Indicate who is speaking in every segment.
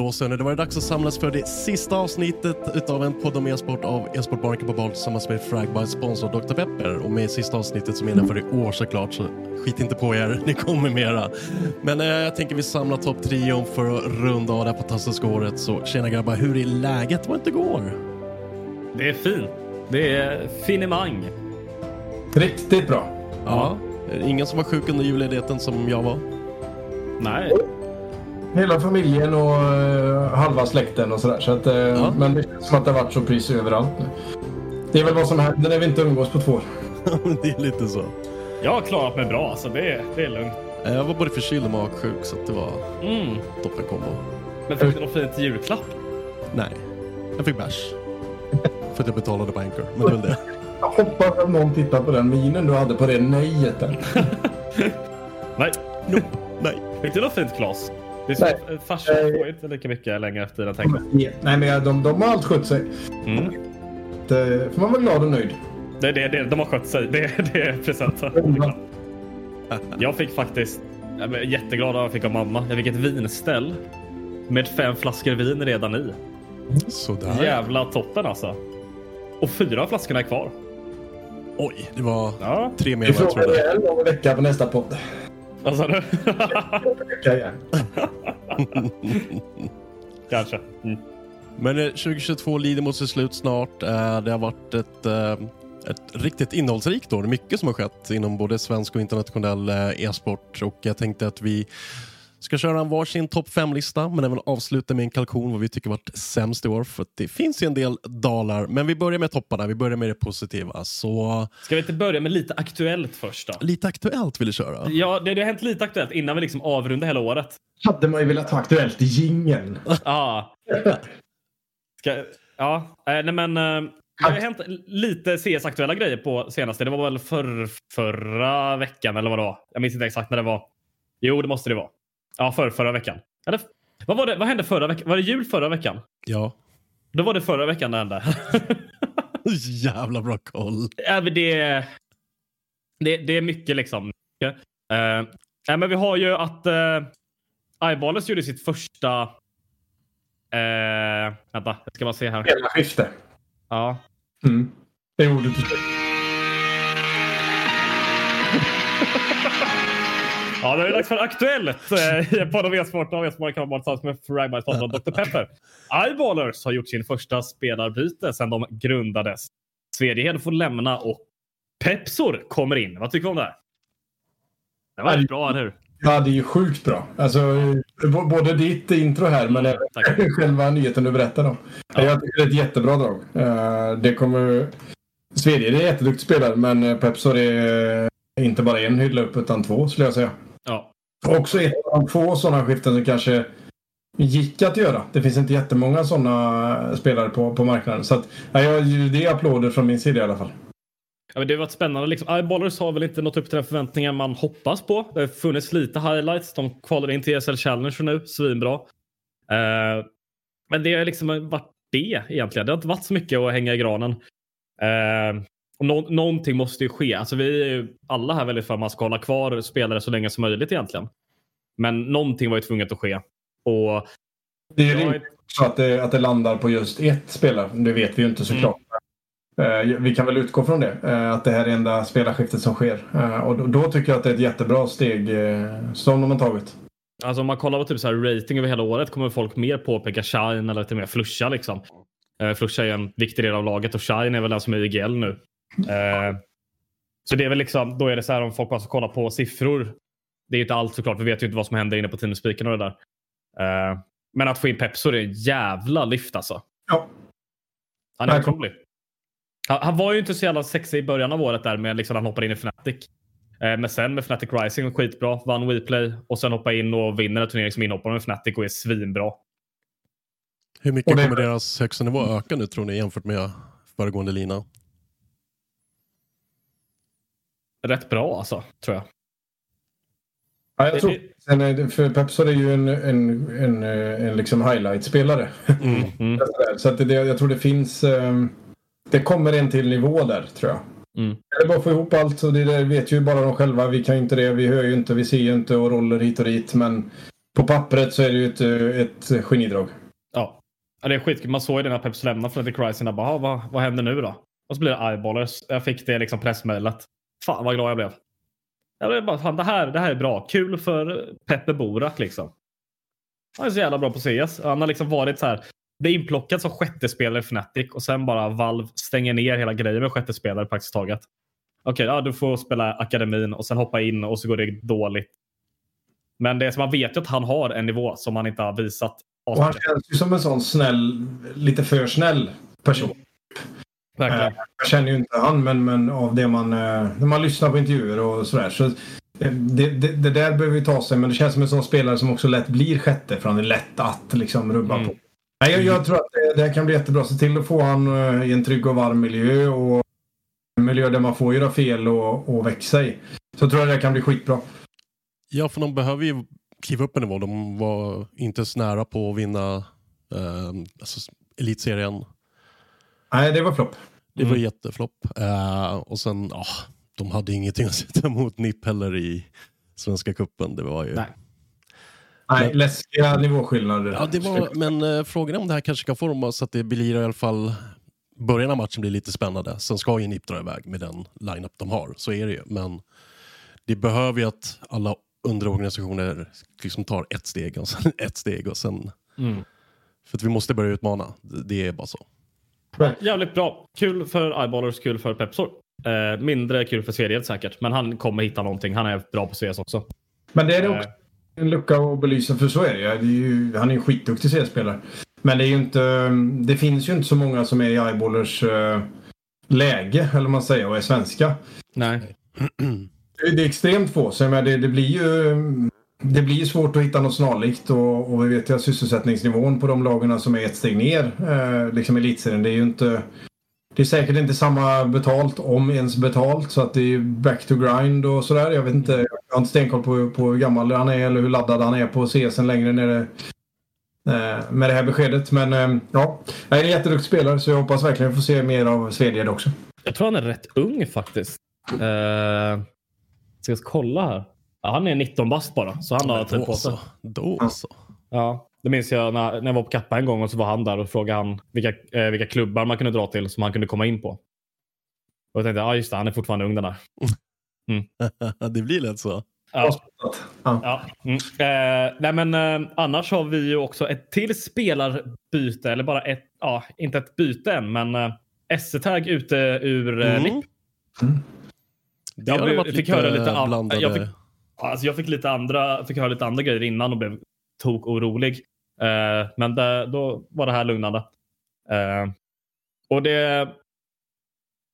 Speaker 1: Då så, nu det var det dags att samlas för det sista avsnittet utav en podd om e-sport av e-sportbaren på Bal tillsammans med Fragbite sponsor Dr. Pepper. Och med sista avsnittet som menar för i år såklart, så skit inte på er, det kommer mera. Men eh, jag tänker vi samlar topp trion för att runda av det här fantastiska året. Så tjena grabbar, hur är läget? Vad inte går?
Speaker 2: Det är fint. Det är finemang.
Speaker 3: Riktigt bra.
Speaker 1: Ja. Ingen som var sjuk under julledigheten som jag var?
Speaker 2: Nej.
Speaker 3: Hela familjen och uh, halva släkten och sådär. Så att, uh, ja. Men det känns som att det har varit så precis överallt nu. Det är väl vad som händer när vi inte umgås på två år.
Speaker 1: det är lite så.
Speaker 2: Jag har klarat mig bra, så det, är, det är lugnt.
Speaker 1: Jag var både förkyld och magsjuk, så det var
Speaker 2: mm.
Speaker 1: toppen kombo.
Speaker 2: Men fick du någon fint julklapp?
Speaker 1: Nej, jag fick bärs. för att jag betalade på Anchor, men det var det.
Speaker 3: Jag hoppas att någon tittar på den minen du hade på det nejet.
Speaker 2: Nej.
Speaker 1: Nope. Nej.
Speaker 2: Fick du något fint glas? Det är så Nej. farsan får inte lika mycket längre efter tiden tänker
Speaker 3: jag. Nej men de, de har allt skött sig.
Speaker 2: Mm.
Speaker 3: Det får man vara glad och nöjd.
Speaker 2: Det, det, det, de har skött sig. Det, det är presenten. Mm. Jag fick faktiskt, jag är jätteglad att jag fick av mamma. Jag fick ett vinställ med fem flaskor vin redan i.
Speaker 1: Sådär.
Speaker 2: Jävla toppen alltså. Och fyra flaskorna är kvar.
Speaker 1: Oj, det var
Speaker 2: ja.
Speaker 1: tre mer än jag trodde.
Speaker 3: Vi får en veckan på nästa podd.
Speaker 2: Vad sa du? Kanske. Mm.
Speaker 1: Men 2022 lider mot sitt slut snart. Eh, det har varit ett, eh, ett riktigt innehållsrikt år. Mycket som har skett inom både svensk och internationell eh, e-sport och jag tänkte att vi ska köra en varsin topp 5-lista men även avsluta med en kalkon vad vi tycker varit sämst i år. För det finns ju en del dalar, men vi börjar med topparna. Vi börjar med det positiva. Så...
Speaker 2: Ska vi inte börja med lite aktuellt först då?
Speaker 1: Lite aktuellt vill du köra?
Speaker 2: Ja, det, det har hänt lite aktuellt innan vi liksom avrundar hela året.
Speaker 3: Hade man ju velat ha aktuellt i jingeln.
Speaker 2: Ja. Ska, ja, nej men det har hänt lite CS-aktuella grejer på senaste. Det var väl för, förra veckan eller vad det var. Jag minns inte exakt när det var. Jo, det måste det vara. Ja, för förra veckan. Eller, vad, var det, vad hände förra veckan? Var det jul förra veckan?
Speaker 1: Ja.
Speaker 2: Då var det förra veckan det hände.
Speaker 1: Jävla bra koll.
Speaker 2: Ja, det, det, det är mycket liksom. Uh, ja, men vi har ju att uh, Eyeballs gjorde sitt första... Uh, vänta, ska man se här.
Speaker 3: Hela skifte.
Speaker 2: Ja.
Speaker 3: Mm. Det gjorde du.
Speaker 2: Ja, det är dags för Aktuellt eh, på de e-sport av e-sport kan tillsammans med Fragmite sponsor Dr. Pepper. Eyeballers har gjort sin första spelarbyte sedan de grundades. Svedjehed får lämna och Pepsor kommer in. Vad tycker du om det? Det var bra, eller hur?
Speaker 3: Ja, det är ju sjukt bra. Alltså, både ditt intro här men även mm, själva nyheten du berättade om. Ja. Jag tycker det är ett jättebra drag. Det kommer Svedje är en jätteduktig spelare, men eh, Pepsor är eh, inte bara en hylla upp utan två skulle jag säga.
Speaker 2: Ja.
Speaker 3: Också ett av de få sådana skiften som kanske gick att göra. Det finns inte jättemånga sådana spelare på, på marknaden. Så att, ja, det är applåder från min sida i alla fall.
Speaker 2: Ja, men det har varit spännande. Liksom. Eyeballers har väl inte nått upp till den förväntningen man hoppas på. Det har funnits lite highlights. De kvalade in till ESL Challenger nu. Svinbra. Eh, men det har liksom varit det egentligen. Det har inte varit så mycket att hänga i granen. Eh, nå- någonting måste ju ske. Alltså, vi är ju alla här väldigt för att man ska hålla kvar spelare så länge som möjligt egentligen. Men någonting var ju tvunget att ske. Och
Speaker 3: Det är ju rimligt så att det, att det landar på just ett spelare. Det vet vi ju inte såklart. Eh, Vi kan väl utgå från det. eh, Att det här är enda spelarskiftet som sker. Eh, Och då, tycker jag att det är ett jättebra steg som de har tagit.
Speaker 2: Alltså om man kollar på typ så här rating över hela året kommer folk mer påpeka Shine eller och med Flusha. Liksom. Flusha är en viktig del av laget och Shine är väl den som är IGL nu. Eh, så det är väl liksom, då är det så här om folk bara ska kolla på siffror. Det är ju inte allt såklart. Vi vet ju inte vad som händer inne på Teamspeaken och det där. Eh, men att få in Pepsor är en jävla lyft alltså.
Speaker 3: Ja.
Speaker 2: Han är otrolig. Han, han var ju inte så jävla sexig i början av året där med liksom han hoppade in i Fnatic. Eh, Men sen med Fnatic Rising skitbra, vann WePlay och sen hoppa in och vinner en turnering som inhoppare med Fnatic och är svinbra.
Speaker 1: Hur mycket kommer deras högsta nivå öka nu tror ni jämfört med föregående lina?
Speaker 2: Rätt bra alltså, tror jag.
Speaker 3: Ja, jag tror, sen är det, för Pepsor är ju en, en, en, eh, en liksom highlight-spelare.
Speaker 2: Mm.
Speaker 3: Så att det, jag tror det finns... eh, Det kommer en till nivå där, tror jag.
Speaker 2: Mm.
Speaker 3: Det är bara att få ihop allt och det där vet ju bara de själva. Vi kan ju inte det. Vi hör ju inte, vi ser ju inte och roller hit och dit. Men på pappret så är det ju ett, eh, ett genidrag.
Speaker 2: Ja. ja, det är skitkul. Man såg ju det när Pepsi lämnade Fnatic Rising. Bara, "Ah, vad, vad händer nu då? Och så blir det eyeballers. Jag fick det liksom pressmejlet. Fan vad glad jag blev. Jag blev bara, fan, det, här, det här är bra. Kul för Peppe Borak liksom. Han är så jävla bra på CS. Han har liksom varit så här. Det inplockad som sjätte spelare i Fnatic och sen bara Valve stänger ner hela grejen med sjätte spelare praktiskt taget. Okej, ja, du får spela akademin och sen hoppa in och så går det dåligt. Men det är som man vet ju att han har en nivå som han inte har visat.
Speaker 3: Och han känns ju som en sån snäll, lite för snäll person.
Speaker 2: Verkligen.
Speaker 3: Eh, Jag känner ju inte han, men, men av det man, eh, när man lyssnar på intervjuer och sådär. Så eh, det, det, det där behöver ju ta sig, men det känns som en sån spelare som också lätt blir sjätte, för han är lätt att liksom rubba
Speaker 2: Mm.
Speaker 3: på. Nej, jag, jag tror att det, det kan bli jättebra. Se till att få han i en trygg och varm miljö och en miljö där man får göra fel och, och växa i. Så tror jag det kan bli skitbra.
Speaker 1: Ja, för de behöver ju kliva upp en nivå. De var inte så nära på att vinna eh, alltså, elitserien.
Speaker 3: Nej, det var flopp.
Speaker 1: Det var jätteflopp. Eh, och sen, ja, de hade ingenting att sätta emot NIP heller i Svenska cupen. Det var ju...
Speaker 2: Nej.
Speaker 3: Nej,
Speaker 1: Men-
Speaker 3: läskiga nivåskillnader.
Speaker 1: Ja, det var, men eh, frågan är om det här kanske kan få dem så att det blir i alla fall början av matchen blir lite spännande. Sen ska ju NIP dra iväg med den line-up de har, så är det ju. Men det behöver ju att alla underorganisationer liksom tar ett steg och sen ett steg och sen...
Speaker 2: Mm.
Speaker 1: För att vi måste börja utmana, det är bara så.
Speaker 2: Jävligt bra. Kul för Eyeballers, kul för Pepsor. Eh, mindre kul för Svedhed säkert, men han kommer hitta någonting. Han är bra på CS också.
Speaker 3: Men det är det
Speaker 2: Eh.
Speaker 3: också en lucka att belysa, för så är det. Det är ju han är ju skitduktig CS-spelare. Men det är ju inte... Det finns ju inte så många som är i Eyeballers eh, läge, eller man säger, och är svenska.
Speaker 2: Nej.
Speaker 3: Det det är extremt få, så jag menar, det, det blir ju... Det blir ju svårt att hitta något snarlikt och, och vi vet ju att sysselsättningsnivån på de lagarna som är ett steg ner, eh, liksom elitserien, det är ju inte... Det är säkert inte samma betalt, om ens betalt, så att det är back to grind och sådär. Jag vet inte, jag har inte stenkoll på, på hur gammal han är eller hur laddad han är på CSN längre nere. eh, med det här beskedet. Men eh, ja, jag är en jätteduktig spelare så jag hoppas verkligen få se mer av Svedjed också.
Speaker 2: Jag tror han är rätt ung faktiskt. Eh, ska jag kolla här. Ja, han är 19 bast bara, så han har tid på sig.
Speaker 1: så. Då så.
Speaker 2: Ja, det minns jag när, när jag var på Kappa en gång och så var han där och frågade han vilka, eh, vilka klubbar man kunde dra till som han kunde komma in på. Och jag tänkte, ja just det, han är fortfarande ung den där.
Speaker 1: det blir lätt så.
Speaker 2: Ja.
Speaker 3: Ja.
Speaker 2: Mm. Eh, nej men eh, annars har vi ju också ett till spelarbyte, eller bara ett, ja, inte ett byte än, men eh, SC-tag ute ur eh,
Speaker 1: Mm.
Speaker 2: NIP.
Speaker 1: Det
Speaker 2: Jag
Speaker 1: varit
Speaker 2: fick
Speaker 1: lite
Speaker 2: höra lite an-
Speaker 1: blandade...
Speaker 2: jag fick- Alltså jag fick lite andra, fick höra lite andra grejer innan och blev tok orolig. Eh, men det, då var det här lugnande. Eh, och det,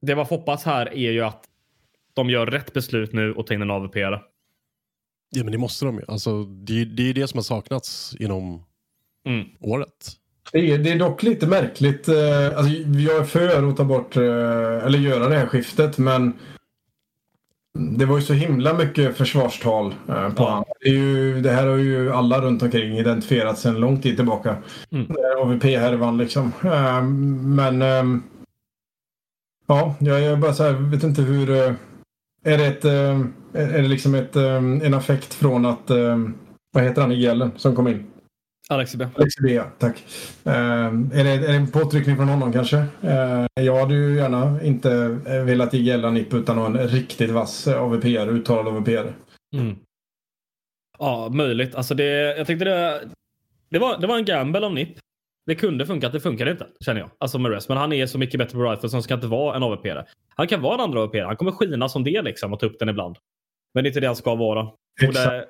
Speaker 2: det man får hoppas här är ju att de gör rätt beslut nu och tar in en AVP.
Speaker 1: Ja, men det måste de ju. Alltså, det, det är det som har saknats inom
Speaker 2: Mm.
Speaker 1: året.
Speaker 3: Det är, det är dock lite märkligt. eh, Alltså, jag är för att ta bort, eh, eller göra det här skiftet, men det var ju så himla mycket försvarstal eh, på
Speaker 2: Ja.
Speaker 3: han. Det, ju, det här har ju alla runt omkring identifierat sedan lång tid tillbaka.
Speaker 2: Mm.
Speaker 3: Eh, AVP-härvan liksom. Eh, Men ehm, ja, jag är bara så här, vet inte hur... Är det, ett, är det liksom ett, eh, en affekt från att... eh, Vad heter han i gällen som kom in?
Speaker 2: Alex B.
Speaker 3: Alex Bea, tack. Eh, är, det, är det en påtryckning från honom kanske? Eh, jag hade ju gärna inte eh, velat ge Gella NIP utan ha en riktigt vass eh, AVP-are, uttalad AVP-are.
Speaker 2: Mm. Ja, möjligt. Alltså det, jag tyckte det, det, var, det var en gamble av NIP. Det kunde funka, det funkade inte, känner jag. Alltså med Rest. Men han är så mycket bättre på rifle som ska inte vara en avp -are. Han kan vara en andra avp -are. Han kommer skina som det liksom och ta upp den ibland. Men det är inte det han ska vara. Och,
Speaker 3: Exakt.
Speaker 2: det,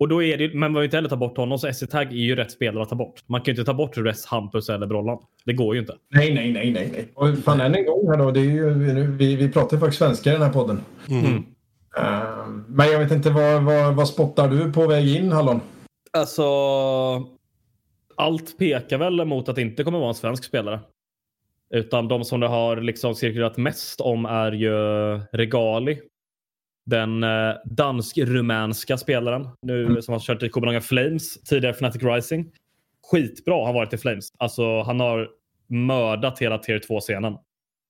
Speaker 2: och då är det, men man vill inte heller ta bort honom, så SC-tag är ju rätt spelare att ta bort. Man kan ju inte ta bort Rest, Hampus eller Brollan. Det går ju inte.
Speaker 3: Nej, nej, nej, nej. nej. Och fan än en gång här då. Det är ju, vi, vi pratar ju faktiskt svenska i den här podden.
Speaker 2: Mm.
Speaker 3: Eh, men jag vet inte, vad, vad, vad spottar du på väg in, Hallon?
Speaker 2: Alltså, allt pekar väl mot att det inte kommer vara en svensk spelare. Utan de som det har liksom cirkulerat mest om är ju Regali. Den eh, dansk-rumänska spelaren nu som har kört i Copenhagen Flames, tidigare Fnatic Rising. Skitbra har han varit i Flames. Alltså han har mördat hela tier 2-scenen.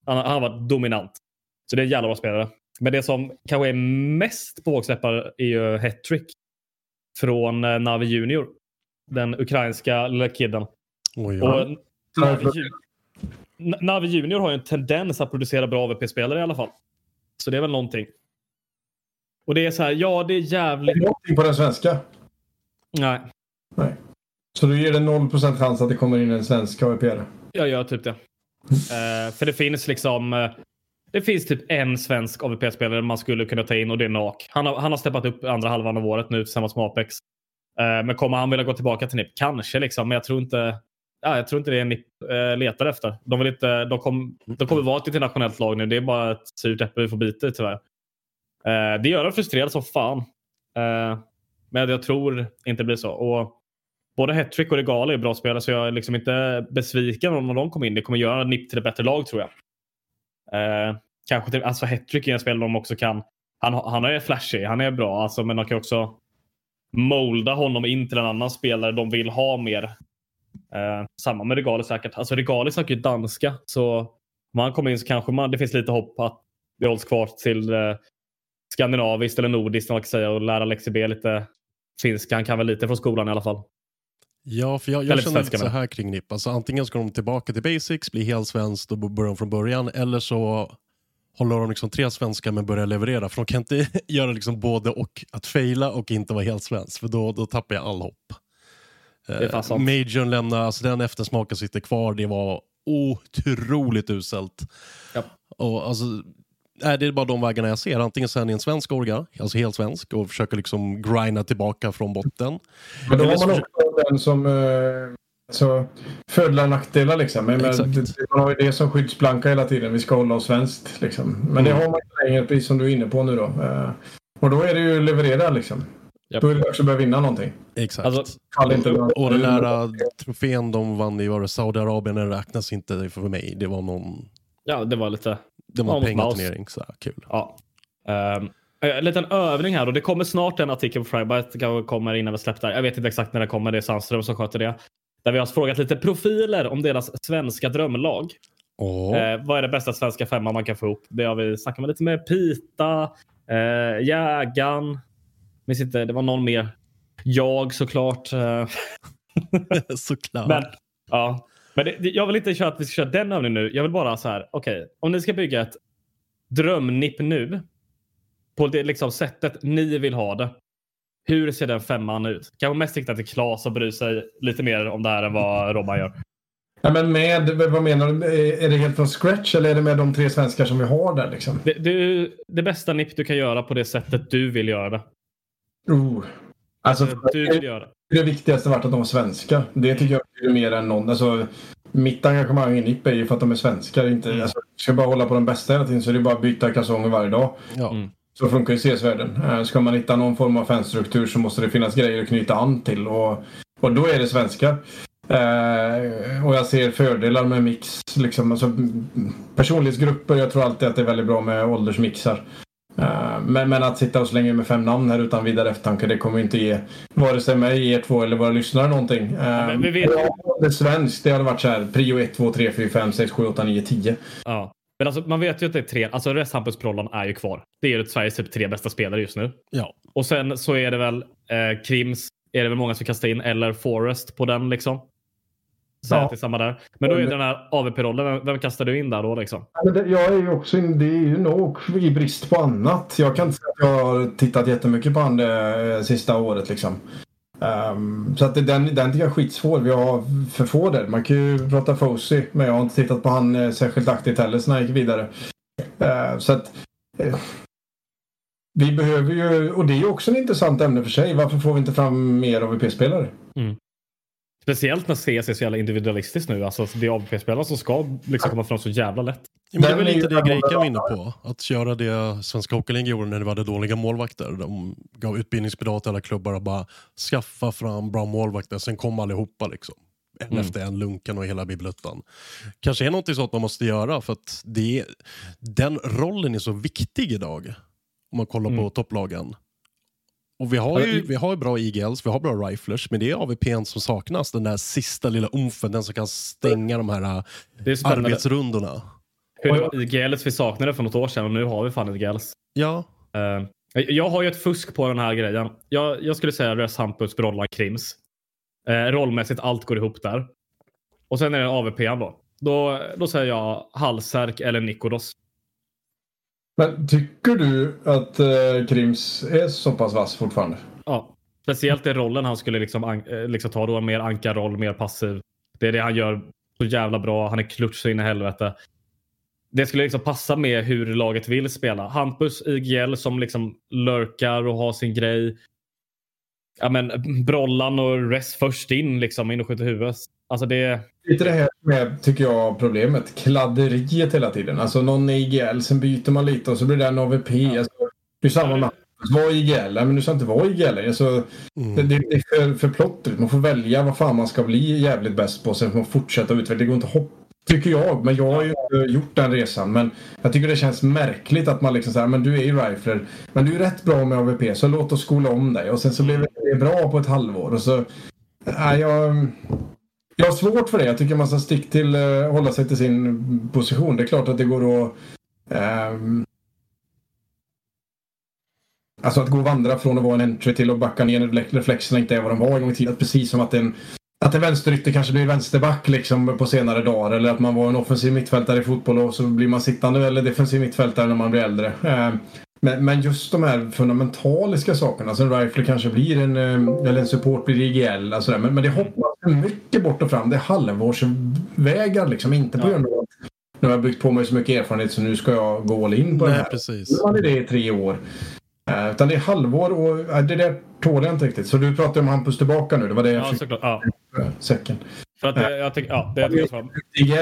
Speaker 2: Han, har- han har varit dominant. Så det är en jävla bra spelare. Men det som kanske är mest på vågsäppar är ju Hattrick från eh, Navi Junior. Den ukrainska lilla kidden.
Speaker 1: Oj,
Speaker 2: Och
Speaker 1: oj.
Speaker 2: Navi, Navi Junior har ju en tendens att producera bra AVP-spelare i alla fall. Så det är väl någonting. Och det är så här, ja det är
Speaker 3: Är det
Speaker 2: jävligt...
Speaker 3: någonting på den svenska?
Speaker 2: Nej,
Speaker 3: Nej. Så du ger det 0% chans att det kommer in en svensk AVP-are?
Speaker 2: jag gör typ det. Eh, för det finns liksom... eh, det finns typ en svensk AVP-spelare man skulle kunna ta in och det är Nak. Han har, han har steppat upp andra halvan av året nu tillsammans med Apex. Eh, men kommer han vilja gå tillbaka till NIP? Kanske liksom, men jag tror inte... Ja, jag tror inte det är NIP eh, letar efter. De, vill inte, de, kom, de kommer vara ett internationellt lag nu. Det är bara ett surt äpple vi får bita tyvärr. Eh, det gör en frustrerad som fan. Eh, men jag tror inte det blir så. Och både Hattrick och Regala är bra spelare så jag är liksom inte besviken om de kommer in. Det kommer göra NIP till ett bättre lag tror jag. Eh, kanske till, alltså Hattrick är en spelare de också kan. Han, han är flashig, han är bra alltså, men de kan också molda honom in till en annan spelare de vill ha mer. Eh, samma med Regali säkert. Alltså Regali snackar ju danska så om han kommer in så kanske man, det finns lite hopp att det hålls kvar till eh, skandinaviskt eller nordiskt man kan säga och lära Lexi B lite finska. Han kan väl lite från skolan i alla fall.
Speaker 1: Ja, för jag,
Speaker 2: Eller
Speaker 1: jag känner lite
Speaker 2: svenska
Speaker 1: så här kring NIP. Alltså, antingen ska de tillbaka till basics, bli helt svenskt och börja från början. Eller så håller de liksom tre svenskar men börjar leverera. För de kan inte göra liksom både och. Att faila och inte vara helt svensk. För då, då tappar jag all hopp.
Speaker 2: Det är fan sant.
Speaker 1: Majorn lämnar, alltså den eftersmaken sitter kvar. Det var otroligt uselt.
Speaker 2: Ja.
Speaker 1: Och alltså, nej, det är bara de vägarna jag ser. Antingen så är ni en svensk orga, alltså helt svensk och försöker liksom grinda tillbaka från botten.
Speaker 3: Men då har man
Speaker 1: försöker-
Speaker 3: också den som eh, så fördelar och nackdelar liksom. Men, det- man har ju det som skyddsplanka hela tiden. Vi ska hålla oss svenskt liksom. Men det
Speaker 1: Mm.
Speaker 3: har man inte längre, precis som du är inne på nu då. Eh, och då är det ju leverera liksom.
Speaker 2: Japp.
Speaker 3: Då är det dags att börja vinna någonting.
Speaker 1: Exakt.
Speaker 2: Alltså,
Speaker 3: inte
Speaker 1: och, och den där äh, trofén de vann i var det Saudiarabien, den räknas inte för mig. Det var någon
Speaker 2: ja, det var lite...
Speaker 1: det var
Speaker 2: Ja,
Speaker 1: pengaturnering. Så här, kul.
Speaker 2: Ja. Um, en liten övning här och det kommer snart en artikel på Frybite. Det kanske kommer innan vi släpper. Jag vet inte exakt när det kommer. Det är Sandström som sköter det. Där vi har frågat lite profiler om deras svenska drömlag.
Speaker 1: Åh,
Speaker 2: Eh, vad är det bästa svenska femman man kan få ihop? Det har vi snackat med lite med Pita, eh, Jägan. Minns inte, det var någon mer. Jag såklart. Eh,
Speaker 1: Såklart.
Speaker 2: men ja, men det, det, jag vill inte köra att vi ska köra den övningen nu. Jag vill bara så här. Okej, om ni ska bygga ett drömnipp nu. På det liksom sättet ni vill ha det. Hur ser den femman ut? Kanske mest riktat till Klas och bryr sig lite mer om det här än vad Robban gör.
Speaker 3: Ja, men med, vad menar du? Är det helt från scratch eller är det med de tre svenskar som vi har där liksom?
Speaker 2: Det, det, det bästa nipp du kan göra på det sättet du vill göra det.
Speaker 3: Oh. Alltså,
Speaker 2: Du vill göra det.
Speaker 3: viktigaste varit att de var svenska. Det tycker jag är mer än någon. Alltså, mitt engagemang i NIP är ju för att de är svenskar. Inte,
Speaker 2: Mm.
Speaker 3: alltså, ska bara hålla på de bästa hela tiden så är det bara att byta kalsonger varje dag.
Speaker 1: Ja.
Speaker 2: Mm.
Speaker 3: Så funkar ju CS-världen. Eh, Ska man hitta någon form av fanstruktur så måste det finnas grejer att knyta an till. Och, och då är det svenskar. Eh, och jag ser fördelar med mix. Liksom, alltså, mm, personlighetsgrupper, jag tror alltid att det är väldigt bra med åldersmixar. Eh, men, men att sitta och slänga med fem namn här utan vidare eftertanke, det kommer inte ge vare sig mig, er två eller våra lyssnare någonting. Eh,
Speaker 2: men vi vet-
Speaker 3: ja, det är svenskt, det hade varit så här. Prio 1, 2, 3, 4, 5, 6, 7, 8, 9, 10.
Speaker 2: Ja. Men alltså, man vet ju att det är tre. Alltså Rest Hampus Prollan är ju kvar. Det är ju Sveriges typ tre bästa spelare just nu.
Speaker 1: Ja.
Speaker 2: Och sen så är det väl eh, Krims. Är det väl många som kastar in. Eller Forrest på den liksom. Så
Speaker 3: Ja.
Speaker 2: samma där. Men då är det den här AVP-rollen. Vem, vem kastar du in där då liksom?
Speaker 3: Jag är ju också in, det är ju nog i brist på annat. Jag kan inte säga att jag har tittat jättemycket på han det eh, sista året liksom. Ehm, så att det, den, den tycker jag är skitsvår. Vi har för få där. Man kan ju prata Fosi, men jag har inte tittat på han eh, särskilt aktivt heller sen han gick vidare. Eh, så att eh, vi behöver ju, och det är ju också en intressant ämne för sig. Varför får vi inte fram mer AVP-spelare?
Speaker 2: Speciellt när CS är så jävla individualistiskt nu. Alltså det är AVP-spelare som ska liksom komma fram så jävla lätt.
Speaker 1: Men det är väl lite det Greikan var inne på. Att göra det Svenska Hockeyligan gjorde när det var det dåliga målvakter. De gav utbildningsbidrag till alla klubbar och bara skaffa fram bra målvakter. Sen kom allihopa liksom. En
Speaker 2: Mm.
Speaker 1: efter en, Lunkan och hela bibluttan. Kanske är någonting sånt man måste göra för att det, den rollen är så viktig idag. Om man kollar på
Speaker 2: Mm.
Speaker 1: topplagen. Och vi har, ju, vi har bra IGLs, vi har bra riflers, men det är AVPn som saknas. Den där sista lilla umfen, den som kan stänga de här äh, arbetsrundorna.
Speaker 2: Hur det var IGLs vi saknade för något år sedan och nu har vi fan IGLs.
Speaker 1: Ja,
Speaker 2: Uh, jag har ju ett fusk på den här grejen. Jag, jag skulle säga Rös Hampus, Brollan, Krims. Uh, rollmässigt, allt går ihop där. Och sen är det AVP då. då. Då säger jag Halsärk eller Nikodos.
Speaker 3: Men tycker du att eh, Krims är så pass vass fortfarande?
Speaker 2: Ja. Speciellt i rollen han skulle liksom, an- eh, liksom ta då. Mer ankarroll, mer passiv. Det är det han gör så jävla bra. Han är klutch så in i helvete. Det skulle liksom passa med hur laget vill spela. Hampus IGL som liksom lurkar och har sin grej. Ja men eh, Brollan och Rest först in liksom in och skjuter huvudet. Alltså det...
Speaker 3: Lite det här med, tycker jag, problemet. Kladderiet hela tiden. Alltså någon är IGL, sen byter man lite och så blir det en AVP. Alltså, det är samma med vad IGL? Men du ska inte vara IGL. Alltså, det, det är för, för plottrigt. Man får välja vad fan man ska bli jävligt bäst på. Sen får man fortsätta utveckla. Det går inte att hoppa. Tycker jag, men jag har ju gjort den resan. Men jag tycker det känns märkligt att man liksom säger men du är ju rifler. Men du är rätt bra med AVP så låt oss skola om dig. Och sen så blir det bra på ett halvår. Och så, nej, jag, jag har svårt för det. Jag tycker man ska stick till, uh, hålla sig till sin position. Det är klart att det går att... Um, alltså att gå och vandra från att vara en entry till att backa ner när reflexerna inte är vad de var en gång i tiden. Precis som att en, att en vänsterytter kanske blir vänsterback liksom på senare dagar. Eller att man var en offensiv mittfältare i fotboll och så blir man sittande eller defensiv mittfältare när man blir äldre. Ehm, men, men just de här fundamentaliska sakerna. Alltså en rifle kanske blir en, eh, eller en support blir IGL. Alltså det, men, men det hoppas för mycket bort och fram. Det är halvårsvägar liksom. Inte på
Speaker 2: Ja.
Speaker 3: grund av att nu har jag byggt på mig så mycket erfarenhet så nu ska jag gå all in på det
Speaker 1: nej
Speaker 3: här.
Speaker 1: precis.
Speaker 3: Har ni det i tre år. Eh, utan det är halvår och uh, det där tål jag inte riktigt. Så du pratar om Hampus tillbaka nu. Det var det jag
Speaker 2: Ja,
Speaker 3: försökte.
Speaker 2: Ja.
Speaker 3: säcken.
Speaker 2: För att det, jag tycker, ja, det jag tycker jag svarar.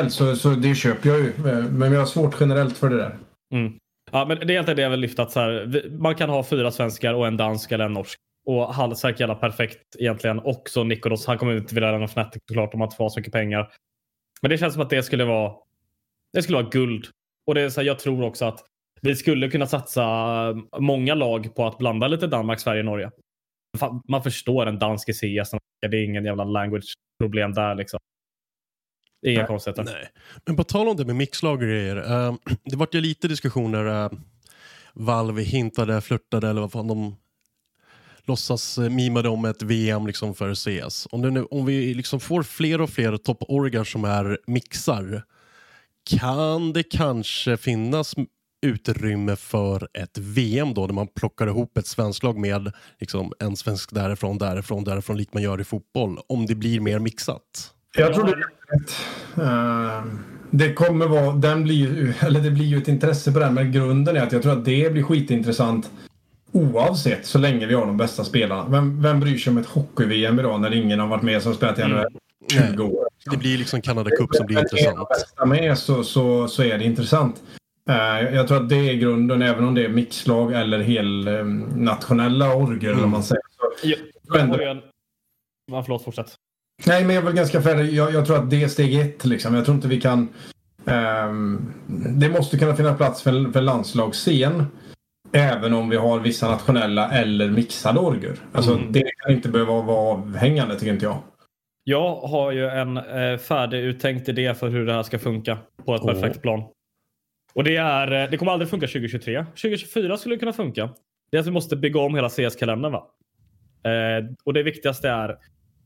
Speaker 3: IGL så, så det köper jag ju. Eh, Men jag har svårt generellt för det där.
Speaker 2: Mm. Ja, men det är egentligen det jag vill lyfta. Att så här, man kan ha fyra svenskar och en dansk eller en norsk. Och Hallsärk jävla perfekt egentligen. Också Nikodos. Han kommer inte vilja lämna Fnatic såklart om att få så mycket pengar. Men det känns som att det skulle vara, det skulle vara guld. Och det är så här, jag tror också att vi skulle kunna satsa eh, många lag på att blanda lite Danmark, Sverige, Norge. Man förstår en dansk i CS. Det är ingen jävla language problem där liksom. Inga konstigheter.
Speaker 1: Nej. Men på tal om det med mixlag och grejer. eh, det vart ju lite diskussioner. Uh, Valve hintade, flörtade eller vad fan de låtsas uh, mimade om ett VM liksom för CS. Om, det nu, om vi liksom får fler och fler topporgar som är mixar kan det kanske finnas utrymme för ett VM då, där man plockar ihop ett svenskt lag med liksom, en svensk därifrån, därifrån, därifrån, likt man gör i fotboll. Om det blir mer mixat.
Speaker 3: Jag tror rätt. Eh, Det kommer vara, den blir, eller det blir ju ett intresse på den, men grunden är att jag tror att det blir skitintressant oavsett så länge vi har de bästa spelarna. Vem, vem bryr sig om ett hockey-VM idag när ingen har varit med som spelat i NHL 20 år?
Speaker 1: det blir liksom Canada Cup som blir
Speaker 3: Men
Speaker 1: intressant.
Speaker 3: är med så, så, så är det intressant. Eh, jag tror att det är grunden, även om det är mixlag eller helnationella orger. Eller vad man säger. Så,
Speaker 2: en... Ja, förlåt, fortsätt.
Speaker 3: Nej, men jag är väl ganska färdig. Jag, jag tror att det är steg ett. Liksom. Jag tror inte vi kan... ehm, det måste kunna finnas plats för, för landslagsscen. Även om vi har vissa nationella eller mixade orger. Alltså,
Speaker 2: Mm.
Speaker 3: Det kan inte behöva vara avhängande, tycker inte jag.
Speaker 2: Jag har ju en eh, färdiguttänkt idé för hur det här ska funka på ett
Speaker 1: Åh.
Speaker 2: perfekt plan. Och det är, eh, det kommer aldrig funka 2023. 2024 skulle det kunna funka. Det är att vi måste bygga om hela CS-kalendern. Va? Eh, och det viktigaste är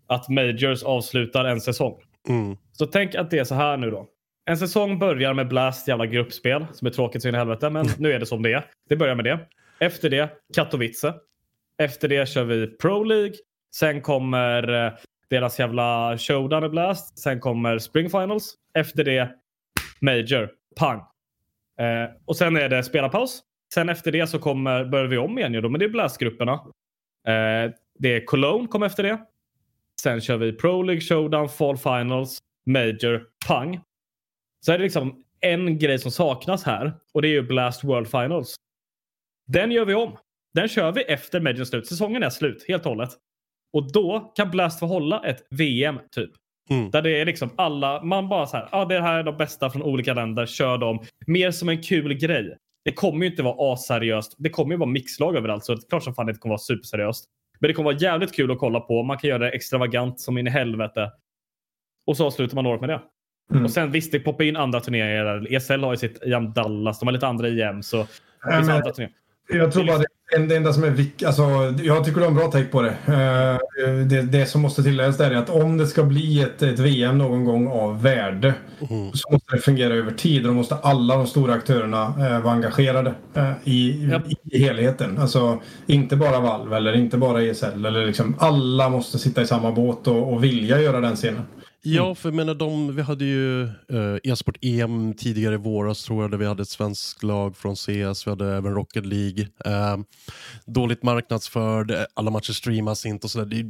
Speaker 2: att Majors avslutar en säsong.
Speaker 1: Mm.
Speaker 2: Så tänk att det är så här nu då. En säsong börjar med Blast jävla gruppspel som är tråkigt så in i helvete, men nu är det som det är. Det börjar med det. Efter det Katowice. Efter det kör vi Pro League. Sen kommer eh, deras jävla showdown i Blast. Sen kommer Spring Finals. Efter det Major. Pang. Eh, och sen är det spelarpaus. Sen efter det så kommer, börjar vi om igen ju då, men det är Blast-grupperna. Eh, det är Cologne kommer efter det. Sen kör vi Pro League Showdown, Fall Finals, Major, Pang. Så är det liksom en grej som saknas här och det är ju Blast World Finals. Den gör vi om. Den kör vi efter Major slut. Säsongen är slut helt och hållet. Och då kan Blast få hålla ett VM typ.
Speaker 1: Mm.
Speaker 2: Där det är liksom alla, man bara så här, ja ah, det här är de bästa från olika länder, kör dem. Mer som en kul grej. Det kommer ju inte vara aseriöst. Det kommer ju vara mixlag överallt så det är klart som fan det inte kommer vara superseriöst. Men det kommer vara jävligt kul att kolla på. Man kan göra det extravagant som in i helvete. Och så avslutar man året med det.
Speaker 3: Mm.
Speaker 2: Och sen visst, det poppar in andra turneringar. ESL har ju sitt IAM Dallas. De har lite andra IM. Så det finns andra turneringar.
Speaker 3: Jag tror bara det, det enda som är viktigt, alltså, jag tycker du har en bra take på det. Eh, det. Det som måste tilläggas där är att om det ska bli ett, ett VM någon gång av värde
Speaker 1: Mm.
Speaker 3: så måste det fungera över tid och då måste alla de stora aktörerna eh, vara engagerade eh, i, i, i helheten. Alltså inte bara Valve eller inte bara ESL eller liksom alla måste sitta i samma båt och, och vilja göra den scenen.
Speaker 1: Ja, för jag menar, de, vi hade ju eh, e-sport-EM tidigare i våras tror jag, där vi hade ett svenskt lag från CS, vi hade även Rocket League. Eh, dåligt marknadsförd, eh, alla matcher streamas inte och sådär.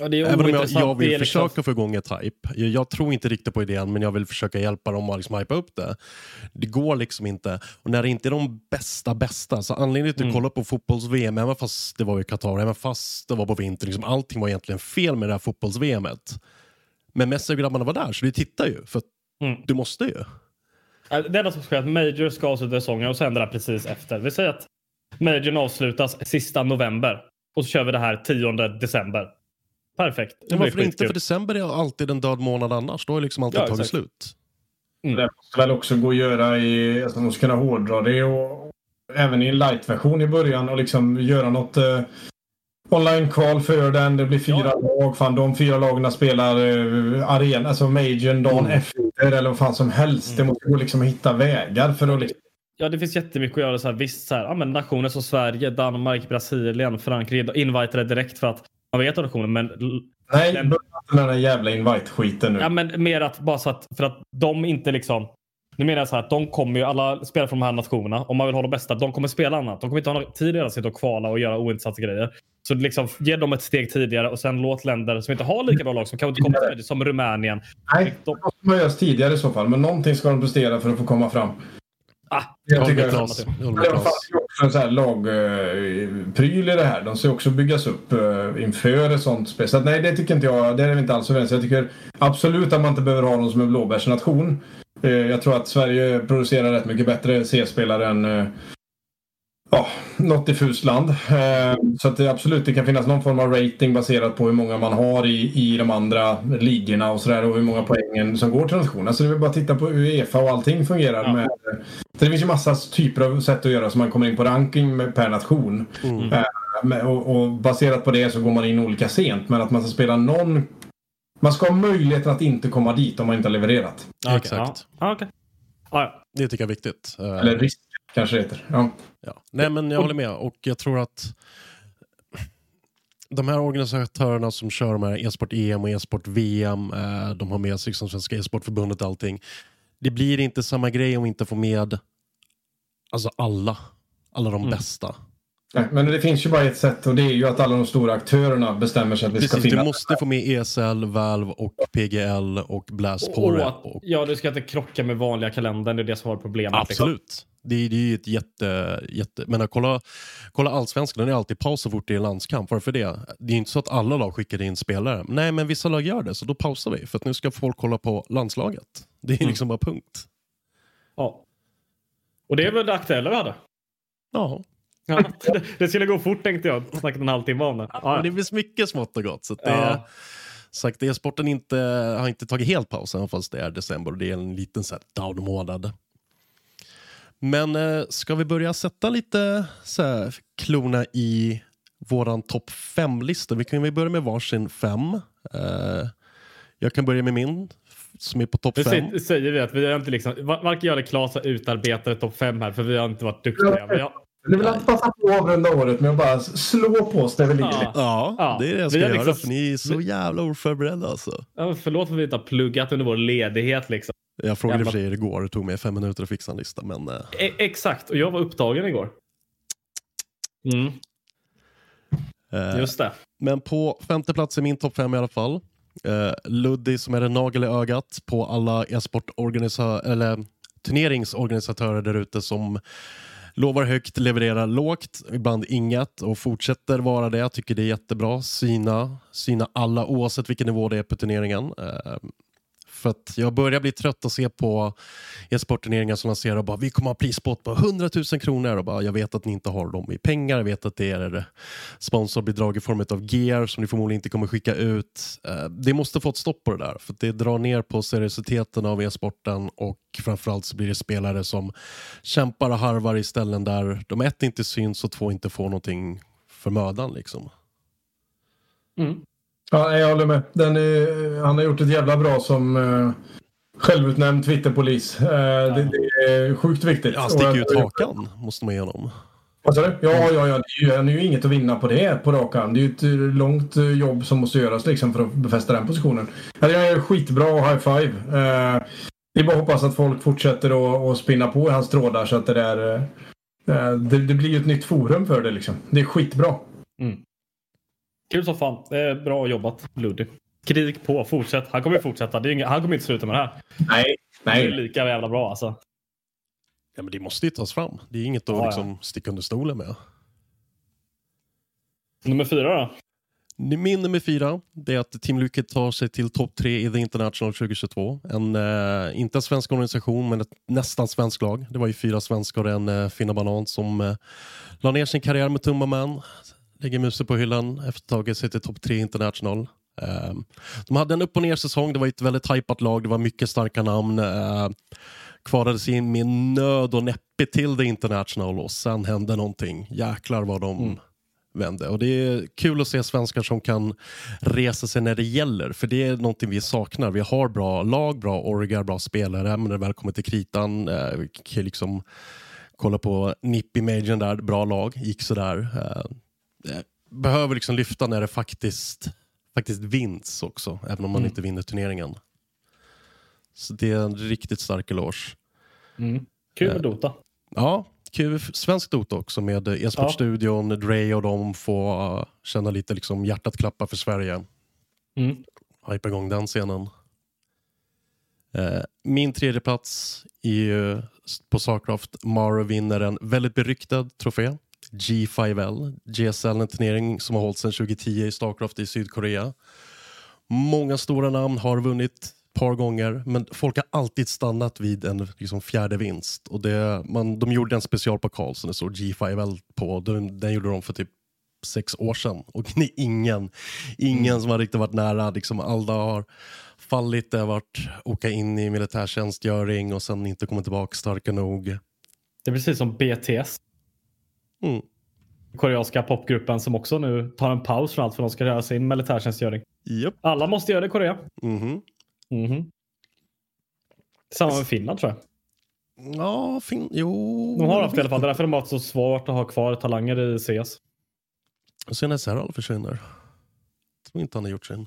Speaker 2: Ja, det är
Speaker 1: även om jag, jag vill
Speaker 2: liksom-
Speaker 1: försöka få igång ett hype. Jag, jag tror inte riktigt på idén, men jag vill försöka hjälpa dem att liksom hypa upp det. Det går liksom inte. Och när det inte är de bästa bästa, så anledningen till att
Speaker 2: Mm.
Speaker 1: kolla på fotbolls-VM, även fast det var i Qatar, även fast det var på vintern, liksom allting var egentligen fel med det här fotbolls-VMet. Men Messi och grabbarna var där, så vi tittar ju. För att
Speaker 2: Mm.
Speaker 1: du måste ju.
Speaker 2: Det enda som sker är att Major ska avsluta säsongen och sen det där precis efter. Vi säger att Majorn avslutas sista november och så kör vi det här 10 december. Perfekt. Det
Speaker 1: Men varför inte? För december är alltid en död månad annars. Då har liksom alltid
Speaker 2: Ja,
Speaker 1: tagit
Speaker 2: exakt.
Speaker 1: slut.
Speaker 2: Mm.
Speaker 3: Det måste väl också gå att göra i, alltså de måste kunna hårdra det och även i en light-version i början och liksom göra något eh, online-kval för den. Det blir fyra lag. Fan, de fyra lagen spelar eh, arena, alltså majorn dagen
Speaker 1: Mm.
Speaker 3: efter eller vad fan som helst. Det måste gå liksom att hitta vägar för att liksom,
Speaker 2: Ja, det finns jättemycket att göra. Så här, visst, så här, ja, men nationer som Sverige, Danmark, Brasilien, Frankrike invitade direkt för att man vet nationen. Men,
Speaker 3: Nej, börja inte med den här jävla invite-skiten nu.
Speaker 2: ja, men mer att bara så att för att de inte liksom. Nu menar jag så här att de kommer ju alla spela från de här nationerna. Om man vill ha de bästa, de kommer spela annat. De kommer inte ha tid att sitta och kvala och göra ointressanta grejer. Så liksom ge dem ett steg tidigare och sen låt länder som inte har lika bra lag som kanske inte kommer det, som Rumänien.
Speaker 3: Nej,
Speaker 2: De,
Speaker 3: det måste man göra tidigare i så fall. Men någonting ska de prestera för att få komma fram.
Speaker 2: ah,
Speaker 1: Jag
Speaker 3: tycker det fanns ju också en sån här lagpryl i det här. De ska också byggas upp eh, inför ett sånt spel. Så nej, det tycker inte jag. Det är vi inte alls överens. Jag tycker absolut att man inte behöver ha dem som en blåbärsnation. Eh, jag tror att Sverige producerar rätt mycket bättre C-spelare än eh, ja, något diffust land. Eh, så att det absolut, det kan finnas någon form av rating baserat på hur många man har i, i de andra ligorna och sådär och hur många poängen som går till nationen. Så det är bara att titta på hur Uefa och allting fungerar.
Speaker 2: Ja.
Speaker 3: Med, så det finns ju massa typer av sätt att göra så man kommer in på ranking med, per nation.
Speaker 1: Mm.
Speaker 3: Eh, och, och baserat på det så går man in olika sent. Men att man ska spela någon... Man ska ha möjligheten att inte komma dit om man inte har levererat.
Speaker 2: okej,
Speaker 1: Exakt.
Speaker 2: Ja, ja.
Speaker 1: Det tycker jag är viktigt. Eh,
Speaker 3: Eller risk kanske det heter. Ja.
Speaker 1: Ja. Nej, men jag håller med och jag tror att de här organisatörerna som kör de här e-sport-EM och e-sport-VM, eh, de har med sig liksom Svenska e-sportförbundet och allting. Det blir inte samma grej om vi inte får med alltså alla, alla de
Speaker 2: Mm.
Speaker 1: bästa.
Speaker 3: Nej, men det finns ju bara ett sätt och det är ju att alla de stora aktörerna bestämmer sig att ska
Speaker 1: Precis,
Speaker 3: finnas.
Speaker 1: du måste få med ESL, Valve och PGL och Blast på
Speaker 2: Och
Speaker 1: det.
Speaker 2: att,
Speaker 1: Och,
Speaker 2: ja, du ska inte krocka med vanliga kalendern. Det är det som var problemet. liksom.
Speaker 1: Det, är- det är ju ett jätte... jätte men kolla, kolla allsvenskan, den är alltid paus så fort det är landskamp. Varför det? Det är inte så att alla lag skickar in spelare. Nej, men vissa lag gör det, så då pausar vi. För att nu ska folk kolla på landslaget. Det är liksom bara punkt.
Speaker 2: Ja. Och det är väl det aktuella vi hade.
Speaker 1: Ja,
Speaker 2: Ja, det, det skulle gå fort tänkte jag. Snackat en halvtimme om det. Ja,
Speaker 1: det finns mycket smått och gott. Så det,
Speaker 2: Ja.
Speaker 1: sagt, e-sporten inte, har inte tagit helt paus, även fast det är december och det är en liten så här down-månad. Men eh, ska vi börja sätta lite så här, klona i våran topp fem-lista? Vi kan väl börja med varsin fem. Eh, jag kan börja med min som är på topp fem.
Speaker 2: säger, säger vi att vi har inte liksom, var- varken jag eller Claes har utarbetat topp fem här för vi har inte varit duktiga. Vi har,
Speaker 3: Du vill att passa på att avrunda året med att bara slå på oss där vi ligger.
Speaker 2: Ja.
Speaker 1: Ja,
Speaker 2: Ja,
Speaker 1: det är det jag
Speaker 2: vi
Speaker 1: ska göra
Speaker 2: liksom-
Speaker 1: för ni är så jävla oförberedda alltså.
Speaker 2: ja, förlåt för att vi inte har pluggat under vår ledighet. Liksom.
Speaker 1: Jag frågade
Speaker 2: Jävla-
Speaker 1: för sig igår, det tog mig fem minuter att fixa en lista men eh,
Speaker 2: E exakt, och jag var upptagen igår. Mm,
Speaker 1: eh,
Speaker 2: just det.
Speaker 1: Men på femte plats i min topp fem i alla fall. Eh, Luddy som är en nagel i ögat på alla e-sportorganisa- eller turneringsorganisatörer där ute som lovar högt, levererar lågt, ibland inget och fortsätter vara det. Jag tycker det är jättebra. Syna, syna alla oavsett vilken nivå det är på turneringen. Eh, för att jag börjar bli trött att se på e-sportturneringar som lanserar och bara vi kommer ha prispott på 100 000 kronor och bara jag vet att ni inte har dem i pengar, jag vet att det är sponsorbidrag i form av gear som ni förmodligen inte kommer skicka ut. Eh, det måste få ett stopp på det där för att det drar ner på seriositeten av e-sporten och framförallt så blir det spelare som kämpar och harvar i ställen där de ett inte syns och två inte får någonting för mödan liksom.
Speaker 2: Mm.
Speaker 3: Ja, jag håller med. Är, han har gjort ett jävla bra som uh, självutnämnd Twitterpolis. Uh, det, det är sjukt viktigt.
Speaker 1: Han sticker
Speaker 3: Och-
Speaker 1: ut hakan måste man.
Speaker 3: Vad sa du? Ja, ja, ja. Det är ju, ju inget att vinna på det på rak arm. Det är ju ett eh, långt jobb som måste göras liksom för att befästa den positionen. Ja, Det är skitbra och high five. Eh, det är bara att hoppas att folk fortsätter att, spinna på i hans trådar så att det där... eh, det, det blir ju ett nytt forum för det liksom. Det är skitbra.
Speaker 2: Kul som fan. Det är bra jobbat Luddy. Krig på, fortsätt. Han kommer ju fortsätta. Det är inga, han kommer inte sluta med det här.
Speaker 3: Nej,
Speaker 2: Det är
Speaker 3: nej.
Speaker 2: lika jävla bra alltså.
Speaker 1: Ja, men det måste ju tas fram. Det är inget att
Speaker 2: Ja, ja.
Speaker 1: liksom sticka under stolen med.
Speaker 2: Nummer fyra då?
Speaker 1: Min nummer fyra det är att Team Lycket tar sig till topp tre i The International 2022. En, eh, inte en svensk organisation, men ett nästan svensk lag. Det var ju fyra svenskar och en eh, finna banan som eh, la ner sin karriär med tumma man, lägger musen på hyllan efter tagit sig till topp tre International. Eh, de hade en upp och ner säsong, det var ett väldigt hypat lag, det var mycket starka namn. Eh, kvalade sig in med nöd och näppe till The International och sen hände någonting. Jäklar vad de vände. Och det är kul att se svenskar som kan resa sig när det gäller. För det är någonting vi saknar. Vi har bra lag, bra orgar, bra spelare. Men när det väl kommer till kritan, eh, vi kan ju liksom kolla på Nippi Majorn där, bra lag, gick sådär. Eh, eh, behöver liksom lyfta när det faktiskt, faktiskt vinns också, även om man inte vinner turneringen. Så det är en riktigt stark eloge.
Speaker 2: Kul med Dota.
Speaker 1: Ja, kul. Svensk Dota också med eh, e-sportstudion, Dre och de får känna lite liksom hjärtat klappa för Sverige.
Speaker 2: Mm.
Speaker 1: Hypa igång den scenen. Eh, min tredje plats är ju på Starcraft. Maro vinner en väldigt beryktad trofé. G5L, GSL, en turnering som har hållits sedan 2010 i Starcraft i Sydkorea. Många stora namn har vunnit ett par gånger, men folk har alltid stannat vid en liksom, fjärde vinst. Och det, man, de gjorde en special på Karlsson, det står G5L på. Den, den gjorde de för typ sex år sedan. Och är ingen, ingen som har riktigt varit nära. Liksom, alla har fallit, det har varit åka in i militärtjänstgöring och sen inte komma tillbaka starka nog.
Speaker 2: Det är precis som BTS.
Speaker 1: Mm.
Speaker 2: Koreanska popgruppen som också nu tar en paus från allt för de ska göra sin militärtjänstgöring.
Speaker 1: Japp.
Speaker 2: Alla måste göra det i Korea.
Speaker 1: Mhm.
Speaker 2: Mhm. Samma med Finland tror jag.
Speaker 1: Ja, fin- jo.
Speaker 2: De har haft i alla fall. Det är därför de har haft så svårt att ha kvar talanger i CS.
Speaker 1: Och sen SRL försvinner. Jag tror inte han har gjort sin.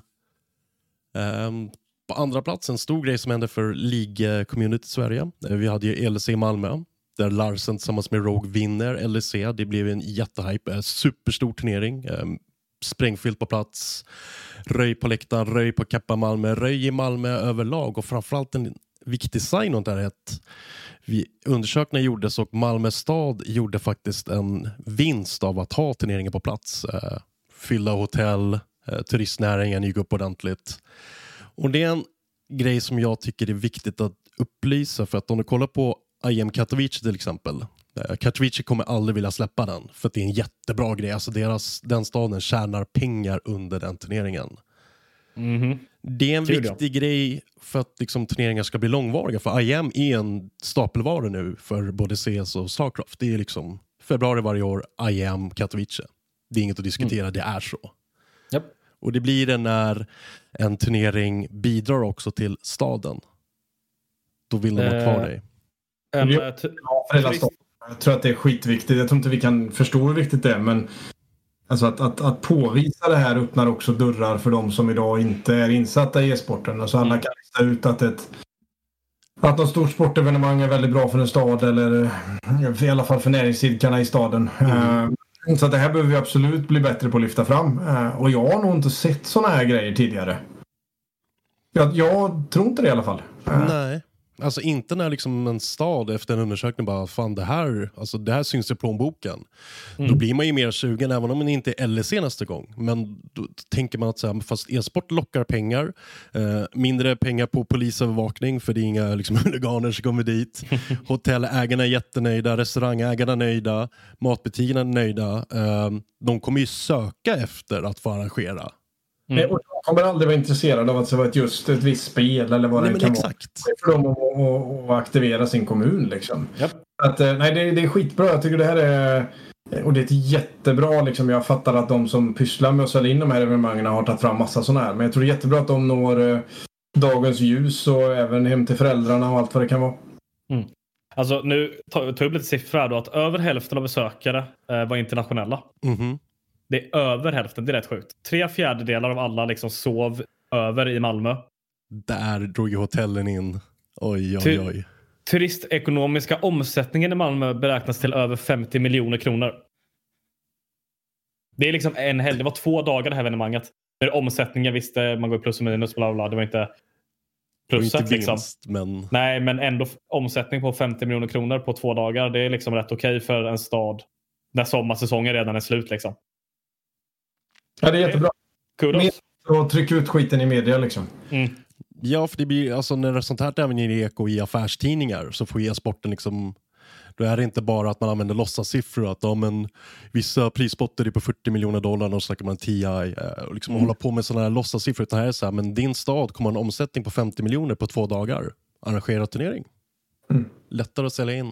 Speaker 1: Ehm, på andra plats, en stor grej som hände för League-community i Sverige. Eh, Vi hade ju ELC i Malmö där Larsen tillsammans med Rogue vinner LEC. Det blev en jättehype, en superstor turnering. Eh, sprängfyllt på plats, röj på läktaren, röj på Kappa Malmö, röj i Malmö överlag och framförallt en viktig sign där är att vi, undersökningar gjordes och Malmö stad gjorde faktiskt en vinst av att ha turneringen på plats. Eh, fylla fyllda hotell, turistnäringen gick upp ordentligt. Och det är en grej som jag tycker är viktigt att upplysa för att om du kollar på IM Katowice till exempel. Eh, Katowice kommer aldrig vilja släppa den för att det är en jättebra grej. Alltså deras, den staden tjänar pengar under den turneringen.
Speaker 2: Mhm.
Speaker 1: Det är en
Speaker 2: Kul,
Speaker 1: viktig grej för att liksom, turneringar ska bli långvariga. För IM är en stapelvara nu för både CS och Starcraft. Det är liksom februari varje år, IM Katowice. Det är inget att diskutera, det är så.
Speaker 2: Japp.
Speaker 1: Och det blir det när en turnering bidrar också till staden. Då vill de ha kvar
Speaker 2: Eh,
Speaker 1: dig.
Speaker 2: En,
Speaker 3: Ja, för hela staden. Jag tror att det är skitviktigt. Jag tror inte vi kan förstå hur viktigt det är. Men alltså att, att, att påvisa det här öppnar också dörrar för de som idag inte är insatta i e-sporten. Alltså alla kan lista ut att ett att något stort sportevenemang är väldigt bra för en stad eller i alla fall för näringsidkarna i staden. Eh, Så att det här behöver vi absolut bli bättre på att lyfta fram. Eh, Och jag har nog inte sett sådana här grejer tidigare. Jag, jag tror inte det i alla fall. Eh,
Speaker 1: Nej. Alltså inte när liksom en stad efter en undersökning bara, fan det här, alltså det här syns i plånboken. Då blir man ju mer sugen även om det inte är LEC nästa gång. Men då tänker man att så här, fast e-sport lockar pengar, eh, mindre pengar på polisövervakning för det är inga liksom, huliganer som kommer dit. Hotellägarna är jättenöjda, restaurangägarna är nöjda, matbutikerna är nöjda. Eh, de kommer ju söka efter att få arrangera.
Speaker 3: Nej, och de kommer aldrig vara intresserade av att det var ett just ett visst spel eller vad
Speaker 1: Nej,
Speaker 3: det kan vara.
Speaker 1: exakt.
Speaker 3: Är för dem att, att, att aktivera sin kommun liksom.
Speaker 2: Japp.
Speaker 3: Att, eh, nej, det, det är skitbra. Jag tycker det här är... Och det är ett jättebra, liksom, jag fattar att de som pysslar med att sälja in de här evenemangen har tagit fram massa sådana här. Men jag tror det är jättebra att de når eh, dagens ljus och även hem till föräldrarna och allt vad det kan vara.
Speaker 2: Alltså nu tar ta upp lite siffror här då. Att över hälften av besökare eh, var internationella.
Speaker 1: Mhm.
Speaker 2: Det är över hälften, det är rätt sjukt. Tre fjärdedelar av alla liksom sov över i Malmö.
Speaker 1: Där drog ju hotellen in. Oj, oj, oj.
Speaker 2: Turistekonomiska omsättningen i Malmö beräknas till över 50 miljoner kronor. Det är liksom en helg. Det var två dagar det här evenemanget. Där omsättningen visste man går plus och minus. Bla bla. Det var inte pluset
Speaker 1: inte
Speaker 2: liksom.
Speaker 1: vinst, men...
Speaker 2: Nej, men ändå omsättning på 50 miljoner kronor på två dagar. Det är liksom rätt okej för en stad när sommarsäsongen redan är slut. Liksom.
Speaker 3: Ja, det är jättebra.
Speaker 2: Kudos.
Speaker 3: Och tryck ut skiten i media liksom.
Speaker 2: Mm.
Speaker 1: Ja, för det blir, alltså, när sånt här även ger eko i affärstidningar så får e-sporten liksom då är det inte bara att man använder låtsassiffror, att ja, men, vissa prisspotter är på 40 miljoner dollar och så snackar man TI eh, och liksom hålla på med sådana här låtsassiffror. Utan här är så här, men din stad kommer ha en omsättning på 50 miljoner på två dagar. Arrangera turnering. Lättare att sälja in.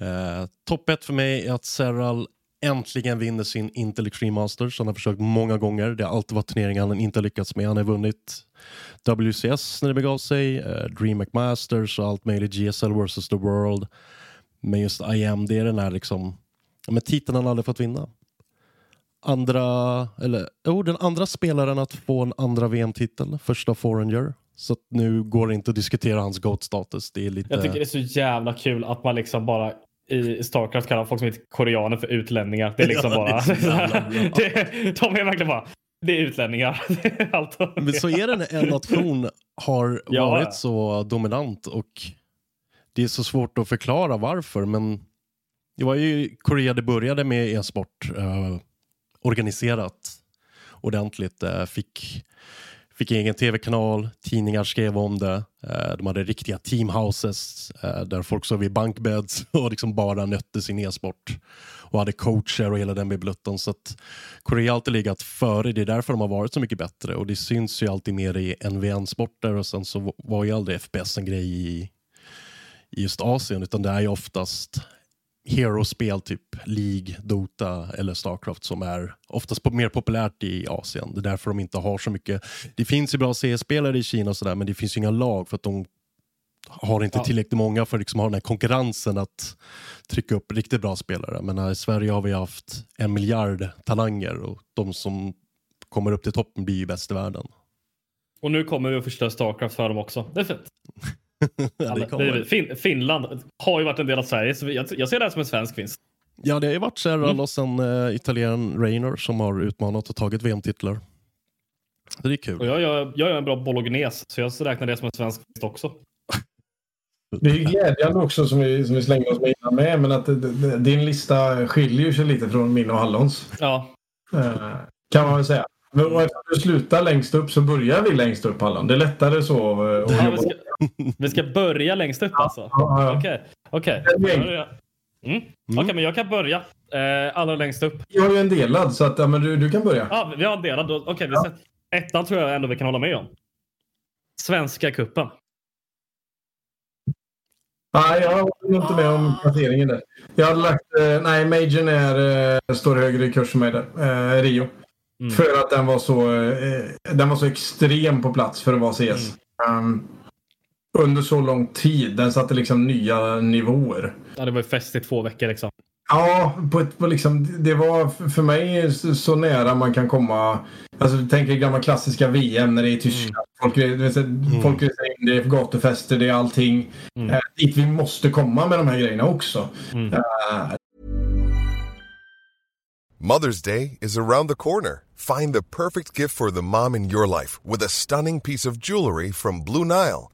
Speaker 1: Eh, Topp ett för mig är att Serral äntligen vinner sin Intel Extreme Masters. Han har försökt många gånger. Det har alltid varit turneringar han inte lyckats med. Han har vunnit WCS när det begav sig, eh, DreamHack Masters och allt möjligt, GSL vs the World. Men just IM, det är den här liksom, men titeln han aldrig fått vinna. Andra, eller jo, den andra spelaren att få en andra VM-titel, första Foreigner. Så att nu går det inte att diskutera hans GOAT-status. Det är lite...
Speaker 2: Jag tycker det är så jävla kul att man liksom bara i Starcraft kallar folk som inte är koreaner för utlänningar. Det är liksom
Speaker 1: Ja,
Speaker 2: bara...
Speaker 1: det är
Speaker 2: de är verkligen bara... Det är utlänningar. Allt.
Speaker 1: Men så är det när en nation har
Speaker 2: Ja.
Speaker 1: varit så dominant och det är så svårt att förklara varför men det var ju Korea det började med e-sport eh, organiserat ordentligt. Eh, fick, fick egen tv-kanal, tidningar skrev om det. Eh, de hade riktiga teamhouses eh, där folk sov i bankbeds och liksom bara nötte sin e-sport och hade coacher och hela den bibliotten. Så att Korea har alltid legat före. Det är därför de har varit så mycket bättre och det syns ju alltid mer i NVN-sporter och sen så var ju aldrig FPS en grej i, i just Asien utan det är ju oftast Hero-spel, typ League, Dota eller Starcraft som är oftast mer populärt i Asien. Det är därför de inte har så mycket. Det finns ju bra CS-spelare i Kina och sådär men det finns ju inga lag för att de har inte tillräckligt många för att liksom ha den här konkurrensen att trycka upp riktigt bra spelare. Men här i Sverige har vi haft en miljard talanger och de som kommer upp till toppen blir ju bäst i världen.
Speaker 2: Och nu kommer vi att förstöra Starcraft för dem också. Det är fint.
Speaker 1: Det kommer.
Speaker 2: fin Finland har ju varit en del av Sverige, så jag, jag ser det här som en svensk vinst.
Speaker 1: Ja, det har ju varit Serral
Speaker 2: Mm.
Speaker 1: och sen uh, italienaren Rainer som har utmanat och tagit VM-titlar. Det är kul.
Speaker 2: Och jag, gör, jag gör en bra bolognese, så jag räknar det som en svensk vinst också.
Speaker 3: Det är ju glädjande också som vi, som vi slänger oss med innan med, men att det, det, din lista skiljer sig lite från min och Hallons.
Speaker 2: Ja,
Speaker 3: Eh, kan man väl säga. Men eftersom du slutar längst upp så börjar vi längst upp Hallon. Det är lättare så. eh, att
Speaker 2: ja
Speaker 3: jobba.
Speaker 2: vi, ska, vi ska börja längst upp alltså.
Speaker 3: Ja, ja.
Speaker 2: Okej, okej.
Speaker 3: Enkelt.
Speaker 2: Mm. Okej, men jag kan börja. Eh, allra längst upp.
Speaker 3: Jag har ju en delad så att, ja, men du, du kan börja.
Speaker 2: Ja, vi har en delad. Okej, vi sätter- ettan tror jag ändå vi kan hålla med om. Svenska kuppen.
Speaker 3: Nej, jag håller inte med om placeringen där. Jag hade lagt... Eh, nej, Majorn är, eh, står högre i kurs för mig där. Eh, Rio.
Speaker 2: Mm.
Speaker 3: För att den var, så, eh, den var så extrem på plats för att vara CS. Um, under så lång tid. Den satte liksom nya nivåer.
Speaker 2: Ja, det var ju fest i två veckor liksom.
Speaker 3: Ja, på ett, på liksom, det var för mig så, så nära man kan komma. Alltså, tänk er gamla klassiska VM när det är i Tyskland. Folk, du vet, folk reser in, det är gatufester, det är allting.
Speaker 2: Mm.
Speaker 3: Eh, dit vi måste komma med de här grejerna också.
Speaker 2: Mm.
Speaker 3: Eh,
Speaker 4: Mother's Day is around the corner. Find the perfect gift for the mom in your life with a stunning piece of jewelry from Blue Nile.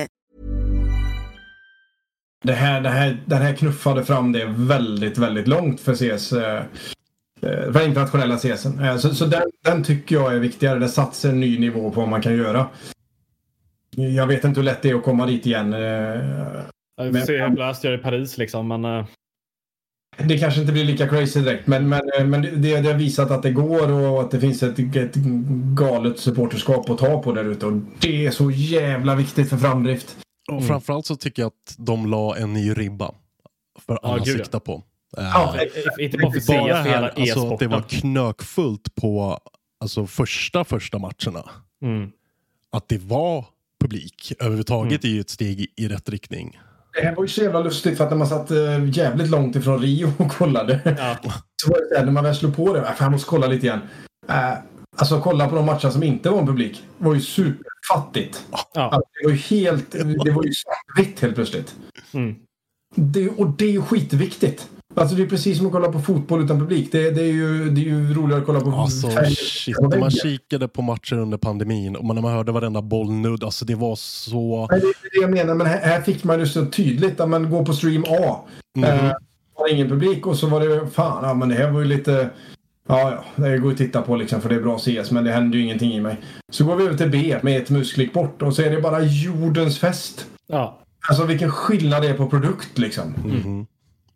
Speaker 3: Det här, det här, den här knuffade fram det väldigt, väldigt långt för CS. eh, eh, För internationella CSen. Eh, Så, så den, den tycker jag är viktigare. Det satsar en ny nivå på vad man kan göra. Jag vet inte hur lätt det är att komma dit igen.
Speaker 2: Jag får
Speaker 3: Men-
Speaker 2: se hur Blast gör i Paris liksom, men...
Speaker 3: Det kanske inte blir lika crazy direkt, men, men, men det, det har visat att det går och att det finns ett, ett galet supporterskap att ta på där ute. Och det är så jävla viktigt för framdrift.
Speaker 1: Och framförallt så tycker jag att de la en ny ribba för alla
Speaker 2: ja.
Speaker 1: sikta på. Eh,
Speaker 3: Ja,
Speaker 2: Inte bara för
Speaker 1: bara här, alltså, det var knökfullt på alltså, första första matcherna.
Speaker 2: Mm.
Speaker 1: Att det var publik överhuvudtaget är ju ett steg i, i rätt riktning.
Speaker 3: Det här var ju så jävla lustigt för att när man satt eh, jävligt långt ifrån Rio och kollade.
Speaker 2: Ja.
Speaker 3: Så var det här, när man väl slog på det. Äh, jag måste kolla lite igen. Äh, alltså kolla på de matcher som inte var en publik. Det var ju superfattigt.
Speaker 2: Ja.
Speaker 3: Alltså, det var ju helt... Det var ju svartvitt helt plötsligt.
Speaker 2: Mm.
Speaker 3: Det, och det är ju skitviktigt. Alltså det är precis som att kolla på fotboll utan publik. Det, det, är, ju, det är ju roligare att kolla på
Speaker 1: Alltså shit, när man kikade på matcher under pandemin och när man hörde varenda bollnudd, alltså det var så...
Speaker 3: Nej, det är det jag menar, men här, här fick man ju så tydligt att man går på stream A.
Speaker 1: Mhm.
Speaker 3: Eh, var ingen publik och så var det fan, ja men det här var ju lite... Ja, ja, det går att titta på liksom för det är bra CS men det händer ju ingenting i mig. Så går vi över till B med ett musklick bort och så är det bara jordens fest.
Speaker 2: Ja.
Speaker 3: Alltså vilken skillnad det är på produkt liksom.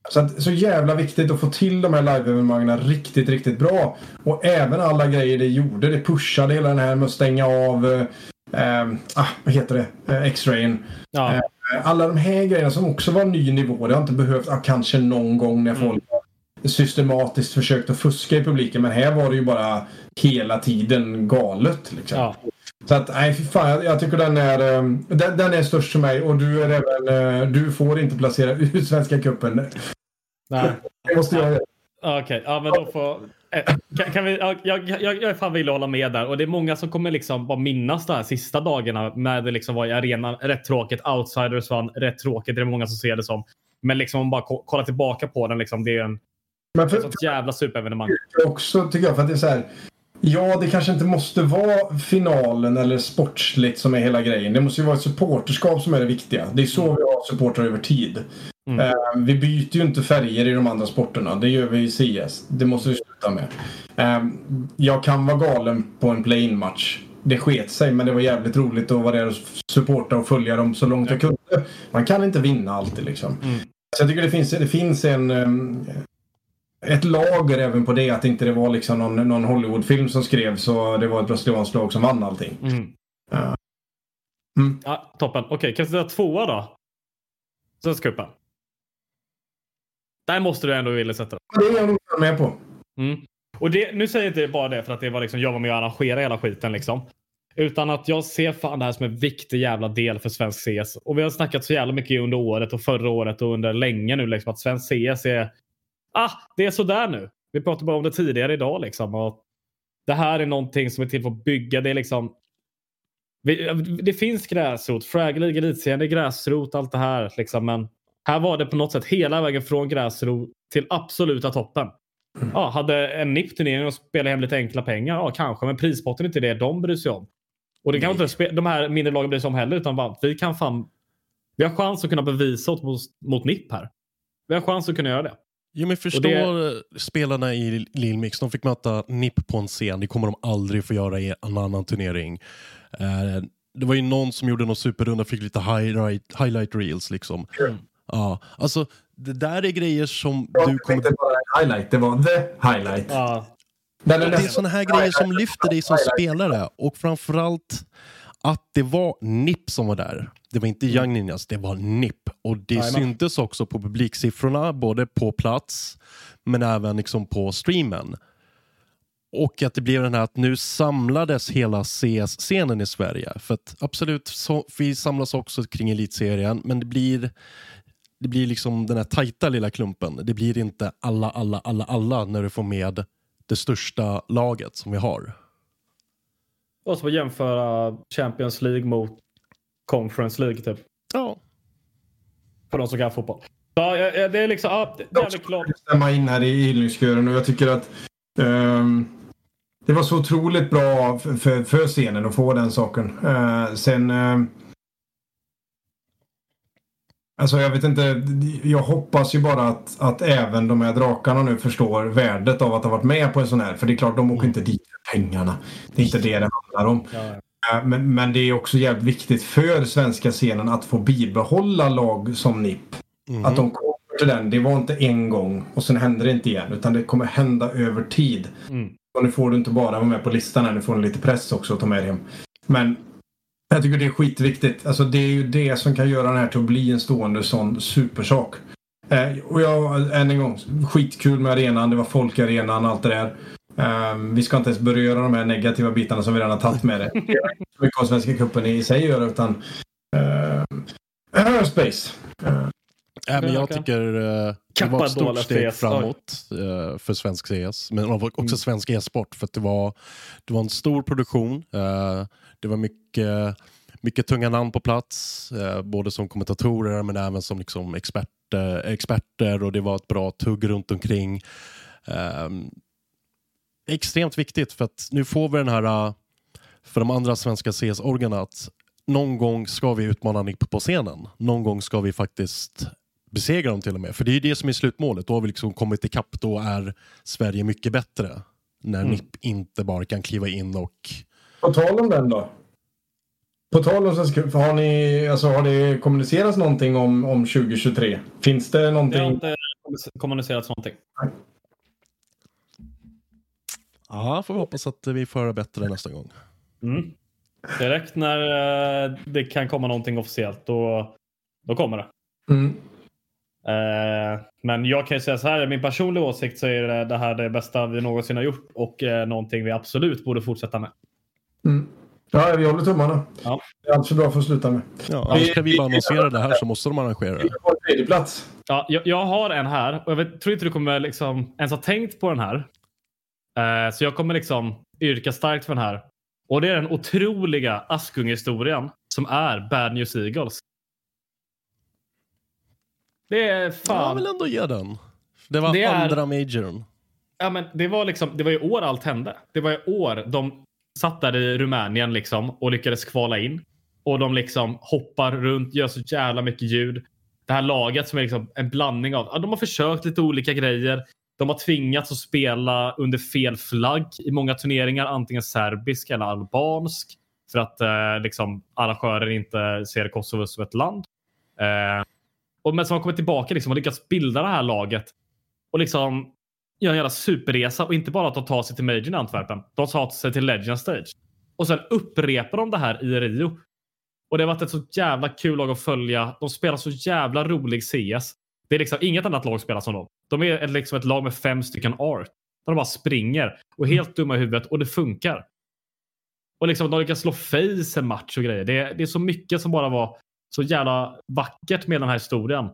Speaker 3: Så, att, så jävla viktigt att få till de här live-evenemangen riktigt, riktigt bra. Och även alla grejer det gjorde. Det pushade hela den här med att stänga av eh, eh, ah, vad heter det? Eh, X-rayen.
Speaker 2: Ja.
Speaker 3: Eh, alla de här grejerna som också var ny nivå. Det har inte behövt, ah, kanske någon gång när folk har systematiskt försökt att fuska i publiken. Men här var det ju bara hela tiden galet. Liksom.
Speaker 2: Ja.
Speaker 3: Så att, nej fy fan, jag, jag tycker den är, eh, den, den är störst för mig och du är även, eh, du får inte placera ut Svenska cupen.
Speaker 2: Nej.
Speaker 3: Det måste jag göra.
Speaker 2: Okej, ja men då får... eh, Kan, kan vi, ja, jag, jag, jag är fan att hålla med där. Och det är många som kommer liksom bara minnas de här sista dagarna när det liksom var i arenan. Rätt tråkigt. Outsiders vann. Rätt tråkigt. Det är många som ser det som. Men liksom om man bara ko- kollar tillbaka på den. Liksom, det är en,
Speaker 3: Men för,
Speaker 2: ett jävla superevenemang.
Speaker 3: också tycker jag för att det är så här. Ja, det kanske inte måste vara finalen eller sportsligt som är hela grejen. Det måste ju vara ett supporterskap som är det viktiga. Det är så vi har supportrar över tid.
Speaker 2: Mm.
Speaker 3: Eh, vi byter ju inte färger i de andra sporterna. Det gör vi i CS. Det måste vi sluta med. Eh, jag kan vara galen på en play-in-match. Det sket sig, men det var jävligt roligt att vara där och supporta och följa dem så långt jag kunde. Man kan inte vinna alltid liksom. Så jag tycker det finns, det finns en... ett lager även på det. Att inte det var liksom någon, någon Hollywoodfilm som skrevs och det var ett brasilianskt lag som vann allting.
Speaker 2: Mm.
Speaker 3: Ja.
Speaker 2: Ja, toppen. Okej, kan vi säga tvåa då? Svenska cupen. Där måste du ändå vilja sätta den.
Speaker 3: Det är jag nog med på.
Speaker 2: Mm. Och det, nu säger jag inte bara det för att det var liksom, jag var med och arrangerade hela skiten. Liksom. Utan att jag ser fan det här som en viktig jävla del för svensk CS. Och vi har snackat så jävla mycket under året och förra året och under länge nu liksom, att svensk CS är... Ah, det är sådär nu. Vi pratade bara om det tidigare idag. Liksom, och det här är någonting som är till för att bygga. Det är liksom... Vi, det finns gräsrot. Frag League Elitserien, det är gräsrot, allt det här. Liksom, men här var det på något sätt hela vägen från gräsrot till absoluta toppen. Ja, hade en NIP-turnering och spelade hem lite enkla pengar? Ja, kanske. Men prispotten är inte det de bryr sig om. Och det kan inte de här mindre lagen bry sig om heller. Utan bara, vi kan fan... Vi har chans att kunna bevisa oss mot, mot NIP här. Vi har chans att kunna göra det.
Speaker 1: Jo, men förstår spelarna i Lilmix, de fick möta NIP på en scen. Det kommer de aldrig få göra i en annan turnering. Eh, det var ju någon som gjorde någon superrunda fick lite highlight, highlight reels liksom. Ja, alltså det där är grejer som du kommer...
Speaker 3: Det var en highlight, det var the highlight.
Speaker 2: Ja.
Speaker 1: Det är sådana här grejer som lyfter dig som spelare och framförallt att det var NIP som var där. Det var inte Young Ninjas, det var NIP. Och det
Speaker 2: Jajamän.
Speaker 1: syntes också på publiksiffrorna, både på plats men även liksom på streamen. Och att det blev den här att nu samlades hela CS-scenen i Sverige. För att absolut, så, vi samlas också kring elitserien, men det blir det blir liksom den här tajta lilla klumpen. Det blir inte alla, alla, alla, alla när du får med det största laget som vi har.
Speaker 2: Och så jämföra Champions League mot Conference League typ.
Speaker 1: Ja.
Speaker 2: För de som kan fotboll. Ja, ja, ja, det är liksom... Ja, det, är klart.
Speaker 3: stämma in här i hyllningskören och jag tycker att ehm, det var så otroligt bra för, för, för scenen att få den saken. Eh, sen ehm, Alltså jag vet inte, jag hoppas ju bara att, att även de här drakarna nu förstår värdet av att ha varit med på en sån här. För det är klart, de åker inte dit för pengarna. Det är inte det det handlar om. Eh, Men, men det är också jävligt viktigt för svenska scenen att få bibehålla lag som NIP. Att de kommer till den. Det var inte en gång och sen händer det inte igen. Utan det kommer hända över tid.
Speaker 2: Mm.
Speaker 3: Och nu får du inte bara vara med på listan här. Nu får du lite press också att ta med dig hem. Men jag tycker det är skitviktigt. Alltså det är ju det som kan göra den här till att bli en stående sån supersak. Eh, och jag, än en gång, skitkul med arenan. Det var folk i arenan, allt det där. Eh, vi ska inte ens beröra de här negativa bitarna som vi redan har tagit med det. Det är inte mycket av Svenska cupen i sig gör utan eh, Aerospace. Eh,
Speaker 1: Ja, men jag tycker eh, det var ett stort steg
Speaker 2: CS.
Speaker 1: framåt eh, för svensk CS, men också
Speaker 2: Mm.
Speaker 1: svensk e-sport. För att det var, det var en stor produktion. eh, det var mycket, mycket tunga namn på plats, både som kommentatorer men även som liksom experter eh, experter och det var ett bra tugg runt omkring. Um, extremt viktigt för att nu får vi den här uh, för de andra svenska CS-orgarna att någon gång ska vi utmana NIP på scenen. Någon gång ska vi faktiskt besegra dem till och med. För det är ju det som är slutmålet. Då har vi liksom kommit ikapp. Då är Sverige mycket bättre. När mm. NIP inte bara kan kliva in och...
Speaker 3: På tal om den då. På tal om har, ni, alltså, har det kommunicerats någonting om, om 2023? Finns det någonting?
Speaker 2: Det har inte kommunicerats någonting. Nej.
Speaker 1: Ja, får vi hoppas att vi får höra bättre nästa gång.
Speaker 2: Mm. Direkt när eh, det kan komma någonting officiellt, då, då kommer det. Mm. Eh, men jag kan ju säga så här, min personliga åsikt så är det här det bästa vi någonsin har gjort och eh, någonting vi absolut borde fortsätta med.
Speaker 3: Mm. Ja, vi håller tummarna.
Speaker 2: Ja.
Speaker 3: Det är alltid bra för att sluta med.
Speaker 1: Ja, annars kan vi bara annonsera det här så måste de arrangera det.
Speaker 3: På tredje plats.
Speaker 2: Ja, jag, jag, har en här och jag vet, tror inte du kommer liksom ens ha tänkt på den här. Uh, så jag kommer liksom yrka starkt för den här. Och det är den otroliga Askung-historien som är Bad News Eagles. Det är fan...
Speaker 1: Jag vill ändå ge den. Det var det andra är... majorn.
Speaker 2: Ja, men det var liksom, det var i år allt hände. Det var i år de satt där i Rumänien liksom och lyckades kvala in. Och de liksom hoppar runt, gör så jävla mycket ljud. Det här laget som är liksom en blandning av, ja, de har försökt lite olika grejer. De har tvingats att spela under fel flagg i många turneringar, antingen serbisk eller albansk. För att eh, liksom, arrangörer inte ser Kosovo som ett land. Eh, och men som har kommit tillbaka liksom, och lyckats bilda det här laget. Och liksom göra en jävla superresa och inte bara att de tar sig till Majorn i Antwerpen. De tar sig till Legend Stage. Och sen upprepar de det här i Rio. Och det har varit ett så jävla kul lag att följa. De spelar så jävla rolig CS. Det är liksom inget annat lag spelar som dem. De är liksom ett lag med fem stycken art. Där de bara springer och är helt dumma i huvudet och det funkar. Och liksom de lyckas slå face en match och grejer. Det det är så mycket som bara var så jävla vackert med den här historien.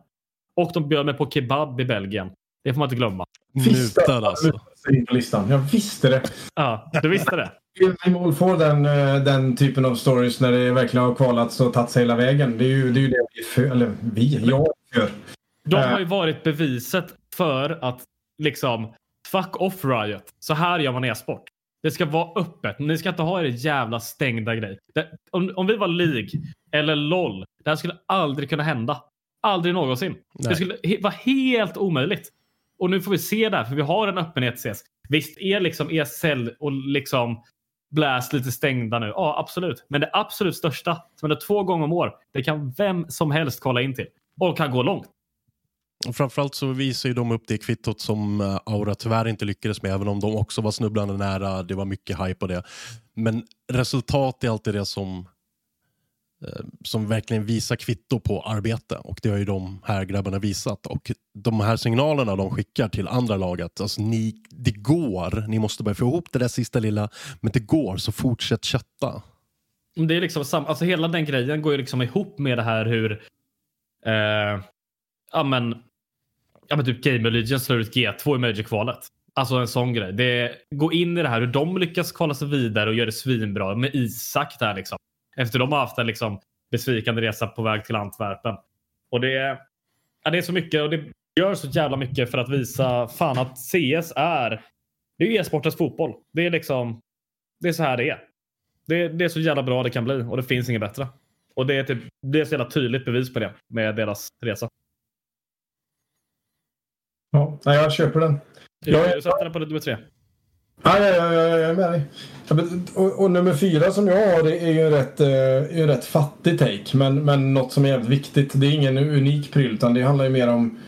Speaker 2: Och de bjöd mig på kebab i Belgien. Det får man inte glömma.
Speaker 1: Mutad alltså.
Speaker 3: Listan. Jag visste det.
Speaker 2: Ja, du visste det.
Speaker 3: Vi mål får den, eh, den typen av stories när det verkligen har kvalats och tagit sig hela vägen. Det är ju det, är ju det vi för, eller vi, jag gör.
Speaker 2: De har ju varit beviset för att liksom fuck off Riot. Så här gör man e-sport. Det ska vara öppet. Ni ska inte ha er jävla stängda grej. Det, om, om vi var League eller LOL. Det här skulle aldrig kunna hända. Aldrig någonsin. Nej. Det skulle he vara helt omöjligt. Och nu får vi se det här, för vi har en öppenhet ses. Visst är liksom ESL och liksom Blast lite stängda nu? Ja, absolut. Men det absolut största, som är två gånger om år, det kan vem som helst kolla in till. Och kan gå långt.
Speaker 1: Och framförallt så visar ju de upp det kvittot som eh, Aura tyvärr inte lyckades med, även om de också var snubblande nära. Det var mycket hype på det. Men resultat är alltid det som eh, som verkligen visar kvitto på arbete och det har ju de här grabbarna visat och de här signalerna de skickar till andra laget, alltså ni, det går, ni måste bara få ihop det där sista lilla, men det går så fortsätt chatta.
Speaker 2: Det är liksom sam alltså hela den grejen går ju liksom ihop med det här hur eh, ja men ja men typ Game Legends slår ut G2 i Major-kvalet. Alltså en sån grej. Det gå in i det här hur de lyckas kvala sig vidare och göra det svinbra med Isak där liksom. Efter de har haft en liksom besvikande resa på väg till Antwerpen. Och det, ja, det är så mycket och det gör så jävla mycket för att visa fan att CS är det är e-sportens fotboll. Det är liksom det är så här det är. Det, det, är så jävla bra det kan bli och det finns inget bättre. Och det är, typ, det är så jävla tydligt bevis på det med deras resa.
Speaker 3: Ja, jag köper den.
Speaker 2: Jag, du sätter den på nummer tre.
Speaker 3: Ja, ja, ja, ja, jag är med dig. Och, och, nummer fyra som jag har det är ju en rätt, eh, rätt fattig take. Men, men något som är jävligt viktigt. Det är ingen unik pryl utan det handlar ju mer om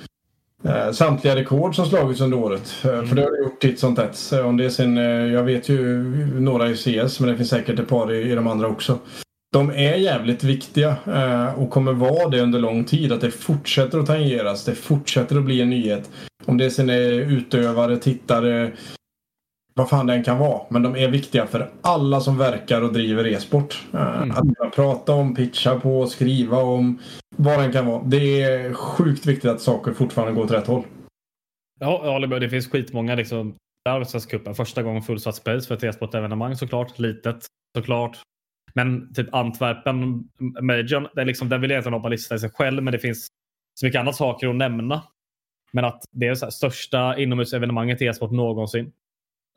Speaker 3: eh, samtliga rekord som slagits under året. Mm. För det har det gjort titt som tätt. Om det är sin, eh, jag vet ju några i CS men det finns säkert ett par i, i de andra också. De är jävligt viktiga eh, och kommer vara det under lång tid. Att det fortsätter att tangeras. Det fortsätter att bli en nyhet. Om det sen är utövare, tittare, vad fan den kan vara. Men de är viktiga för alla som verkar och driver e-sport. Eh, mm. Att prata om, pitcha på, skriva om vad den kan vara. Det är sjukt viktigt att saker fortfarande går åt rätt håll.
Speaker 2: Ja, jag håller med. Det finns skitmånga liksom. Cupen, första gången fullsatt space för ett e-sportevenemang såklart. Litet såklart. Men typ Antwerpen, Majorn, det är liksom, den vill jag inte ha på listan i sig själv, men det finns så mycket annat saker att nämna. Men att det är så här, största inomhusevenemanget i e-sport någonsin.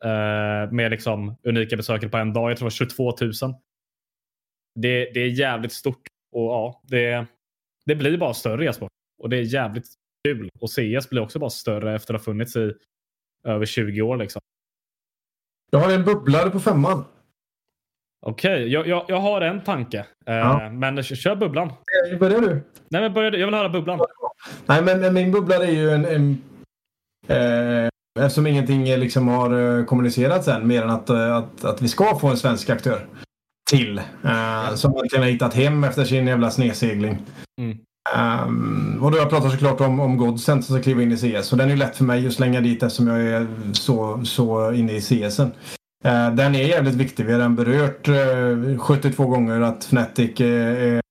Speaker 2: Eh, med liksom unika besökare på en dag. Jag tror det var 22 000. Det, det är jävligt stort. Och ja, det, det blir bara större e-sport. Och det är jävligt kul. Och CS blir också bara större efter att ha funnits i över 20 år. Liksom.
Speaker 3: Jag har en bubblare på femman.
Speaker 2: Okej, okay, jag, jag, jag, har en tanke. Eh, ja. Men kör bubblan.
Speaker 3: Börjar du?
Speaker 2: Nej, men börjar du. Jag vill höra bubblan.
Speaker 3: Nej, men, min bubblare är ju en... en eh, eftersom ingenting liksom har eh, kommunicerats än mer än att, eh, att, att vi ska få en svensk aktör till. Eh, som verkligen har hittat hem efter sin jävla snedsegling. Mm. Um, och då har jag pratat såklart om, om Godsend som ska kliva in i CS. Och den är lätt för mig att slänga dit eftersom jag är så, så inne i CS. Uh, den är jävligt viktig. Vi har redan berört uh, eh, 72 gånger att Fnatic är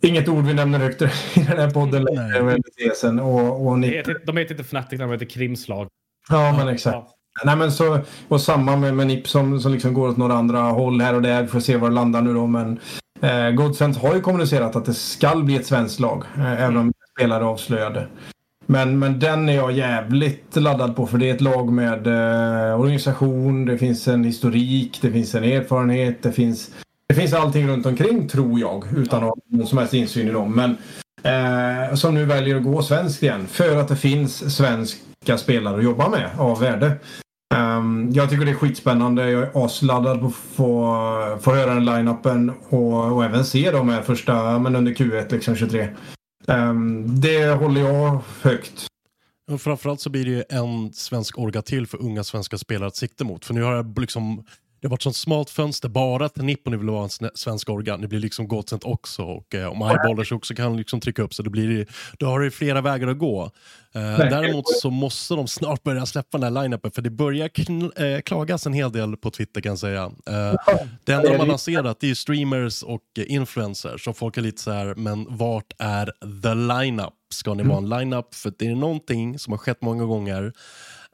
Speaker 3: Inget ord vi nämner högt i den här podden längre. Och, och
Speaker 2: ni... De heter inte Fnatic, de heter Krimslag.
Speaker 3: Ja, men exakt. Ja. Nej, men så, och samma med, med NIP som, som liksom går åt några andra håll här och där. Vi får se var det landar nu då. Men eh, Godsend har ju kommunicerat att det ska bli ett svenskt lag. Eh, även om spelare avslöjade. Men, men den är jag jävligt laddad på för det är ett lag med eh, organisation, det finns en historik, det finns en erfarenhet, det finns, det finns allting runt omkring tror jag utan att ha någon som helst insyn i dem. Men eh, som nu väljer att gå svensk igen för att det finns svenska spelare att jobba med av värde. Um, jag tycker det är skitspännande. Jag är asladdad på att få, få höra den line-upen och, och även se de här första, men under Q1 liksom 23. Um, det håller jag högt.
Speaker 1: Och framförallt så blir det ju en svensk orga till för unga svenska spelare att sikta mot. För nu har jag liksom det har varit sånt smalt fönster bara till Nippon vill vara en svensk organ. Det blir liksom Godsent också och eh, om Eyeballers också kan liksom trycka upp så det blir, då har det flera vägar att gå. Eh, däremot så måste de snart börja släppa den här line-upen för det börjar eh, klagas en hel del på Twitter kan jag säga. Eh, det enda de har lanserat är streamers och influencers och folk är lite så här, men vart är the line-up? Ska ni vara en line-up? För det är någonting som har skett många gånger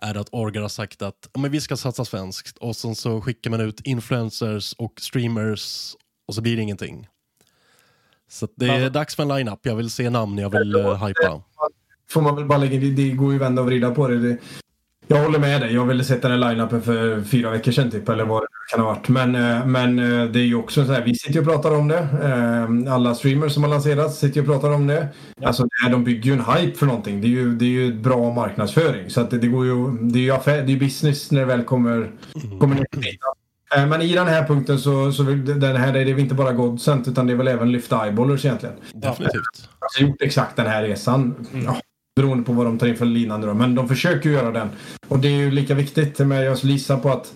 Speaker 1: är att Orgar har sagt att men vi ska satsa svenskt och sen så skickar man ut influencers och streamers och så blir det ingenting. Så det är dags för en line-up. Jag vill se namn, jag vill uh, hypa.
Speaker 3: Får man väl bara lägga det går ju vända och vrida på det. det jag håller med dig. Jag ville sätta den line-upen för fyra veckor sedan typ, eller vad det kan ha varit. Men, eh, men eh, det är ju också så här, vi sitter och pratar om det. Eh, alla streamers som har lanserats sitter och pratar om det. Ja. Alltså, de bygger ju en hype för någonting. Det är ju, det är ju bra marknadsföring. Så att det, det går ju, det är ju affär, det är business när det väl kommer, mm. kommer ner men i den här punkten så, så den här, det är det inte bara Godsent utan det är väl även Lyft Eyeballers egentligen.
Speaker 1: Definitivt.
Speaker 3: Jag har gjort exakt den här resan. Mm. Ja, Beroende på vad de tar in för linande då. Men de försöker göra den. Och det är ju lika viktigt. Men jag gissar på att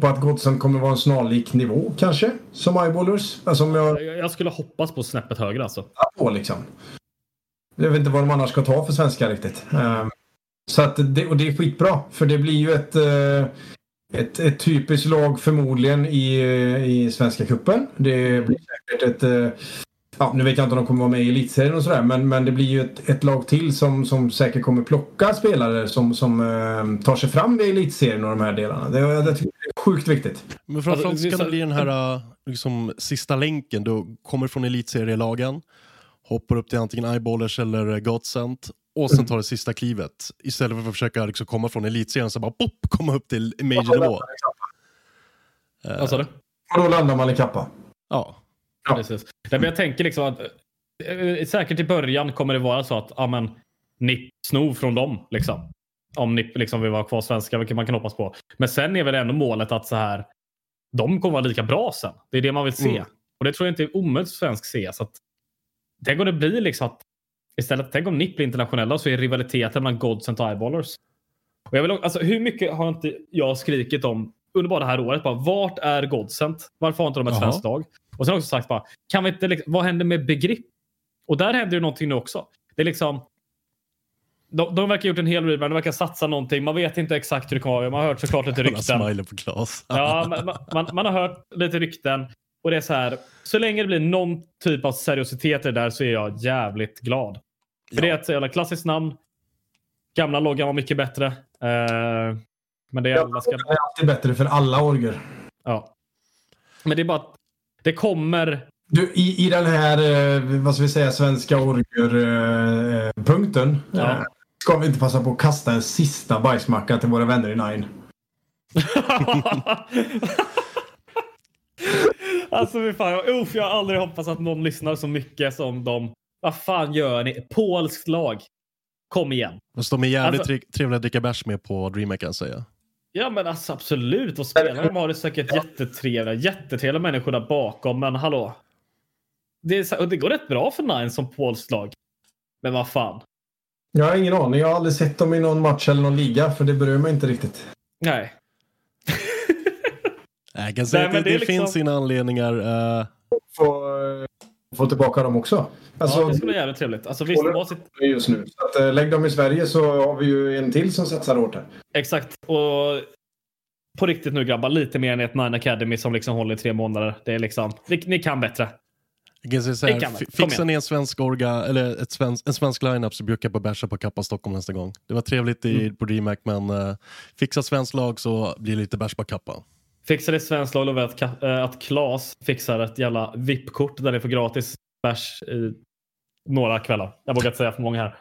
Speaker 3: på att Godsen kommer vara en snarlik nivå kanske som Eyeballers. Alltså om jag...
Speaker 2: jag skulle hoppas på snäppet högre alltså.
Speaker 3: Ja, på liksom. Jag vet inte vad de annars ska ta för svenska riktigt. Um, så att det, och det är skitbra. För det blir ju ett, uh, ett, ett typiskt lag förmodligen i, i Svenska Kuppen. Det blir säkert ett uh, ja, nu vet jag inte om de kommer vara med i elitserien och sådär, men, men det blir ju ett, ett lag till som, som säkert kommer plocka spelare som, som eh, tar sig fram i elitserien och de här delarna. Det, det, det är sjukt viktigt.
Speaker 1: Men framförallt alltså, ska det bli den här eh, liksom, sista länken. Du kommer från elitserielagen, hoppar upp till antingen Eyeballers eller Godsent och sen tar det sista klivet. Istället för att försöka liksom, komma från elitserien så bara pop, komma upp till major-nivå.
Speaker 2: Vad sa du?
Speaker 3: Och då landar man i kappa.
Speaker 1: Ja.
Speaker 2: Ja. Precis. Men jag tänker liksom att äh, säkert i början kommer det vara så att ja, men, NIP snor från dem. Liksom. Om NIP liksom vill vara kvar svenska, vilket man kan hoppas på. Men sen är väl ändå målet att så här, de kommer vara lika bra sen. Det är det man vill se. Mm. Och det tror jag inte är omöjligt för svensk se. Så att, tänk om det blir liksom att istället, tänk om NIP blir internationella så är rivaliteten mellan Gods och Eyeballers. Och jag vill, alltså, hur mycket har inte jag skrikit om under bara det här året? Bara, vart är Godsent? Varför har inte de ett svenskt lag? Och sen också sagt bara, kan vi inte, liksom, vad händer med begrepp? Och där händer ju någonting nu också. Det är liksom, de, de verkar ha gjort en hel rebrand, de verkar satsa någonting. Man vet inte exakt hur det kommer vara. Man har hört såklart lite rykten.
Speaker 1: på Klas.
Speaker 2: ja, man, man, man, har hört lite rykten. Och det är så här, så länge det blir någon typ av seriositet i det där så är jag jävligt glad. För ja. det är ett jävla klassiskt namn. Gamla loggan var mycket bättre. Uh, men det är, alla ska...
Speaker 3: det är alltid bättre för alla orger.
Speaker 2: Ja. Men det är bara att det kommer
Speaker 3: Du, i, I den här, eh, vad ska vi säga, svenska orger-punkten.
Speaker 2: Ja.
Speaker 3: Eh, ska vi inte passa på att kasta en sista bajsmacka till våra vänner i Nine?
Speaker 2: alltså fy fan, uff, jag har aldrig hoppats att någon lyssnar så mycket som de. Vad fan gör ni? Polskt lag. Kom igen.
Speaker 1: Fast de är jävligt
Speaker 2: Alltså-
Speaker 1: trevliga att dricka bärs med på DreamHack kan jag säga.
Speaker 2: Ja men alltså absolut. Och spelarna de har det säkert jättetrevliga, jättetrevliga människor där bakom. Men hallå. Det, är, det går rätt bra för Nine som polskt lag. Men vad fan.
Speaker 3: Jag har ingen aning. Jag har aldrig sett dem i någon match eller någon liga för det berör mig inte riktigt.
Speaker 2: Nej.
Speaker 1: Jag kan säga
Speaker 2: Nej,
Speaker 1: att det,
Speaker 2: det
Speaker 1: det
Speaker 2: liksom-
Speaker 1: finns sina anledningar. eh,
Speaker 3: Få, få tillbaka dem också. Alltså,
Speaker 2: ja, det skulle vara jävligt trevligt. Alltså visst, sitt...
Speaker 3: just nu. Så att, eh, lägg dem i Sverige så har vi ju en till som satsar hårt här.
Speaker 2: Exakt. Och på riktigt nu grabbar, lite mer än ett Nine Academy som liksom håller i tre månader. Det är liksom, ni, ni kan bättre.
Speaker 1: Jag kan säga så
Speaker 2: Det
Speaker 1: här,
Speaker 2: kan man.
Speaker 1: fi-
Speaker 2: Kom
Speaker 1: fixar
Speaker 2: igen.
Speaker 1: ni en svensk orga, eller ett svensk, en svensk lineup så bjuckar jag på bärsa på Kappa Stockholm nästa gång. Det var trevligt i,
Speaker 2: Mm.
Speaker 1: på DreamHack men uh, fixa svenskt lag så blir det lite bärs på Kappa.
Speaker 2: Fixar det svenskt lag lovar att, eh, att Klas fixar ett jävla VIP-kort där ni får gratis bärs i några kvällar. Jag vågar inte säga för många här.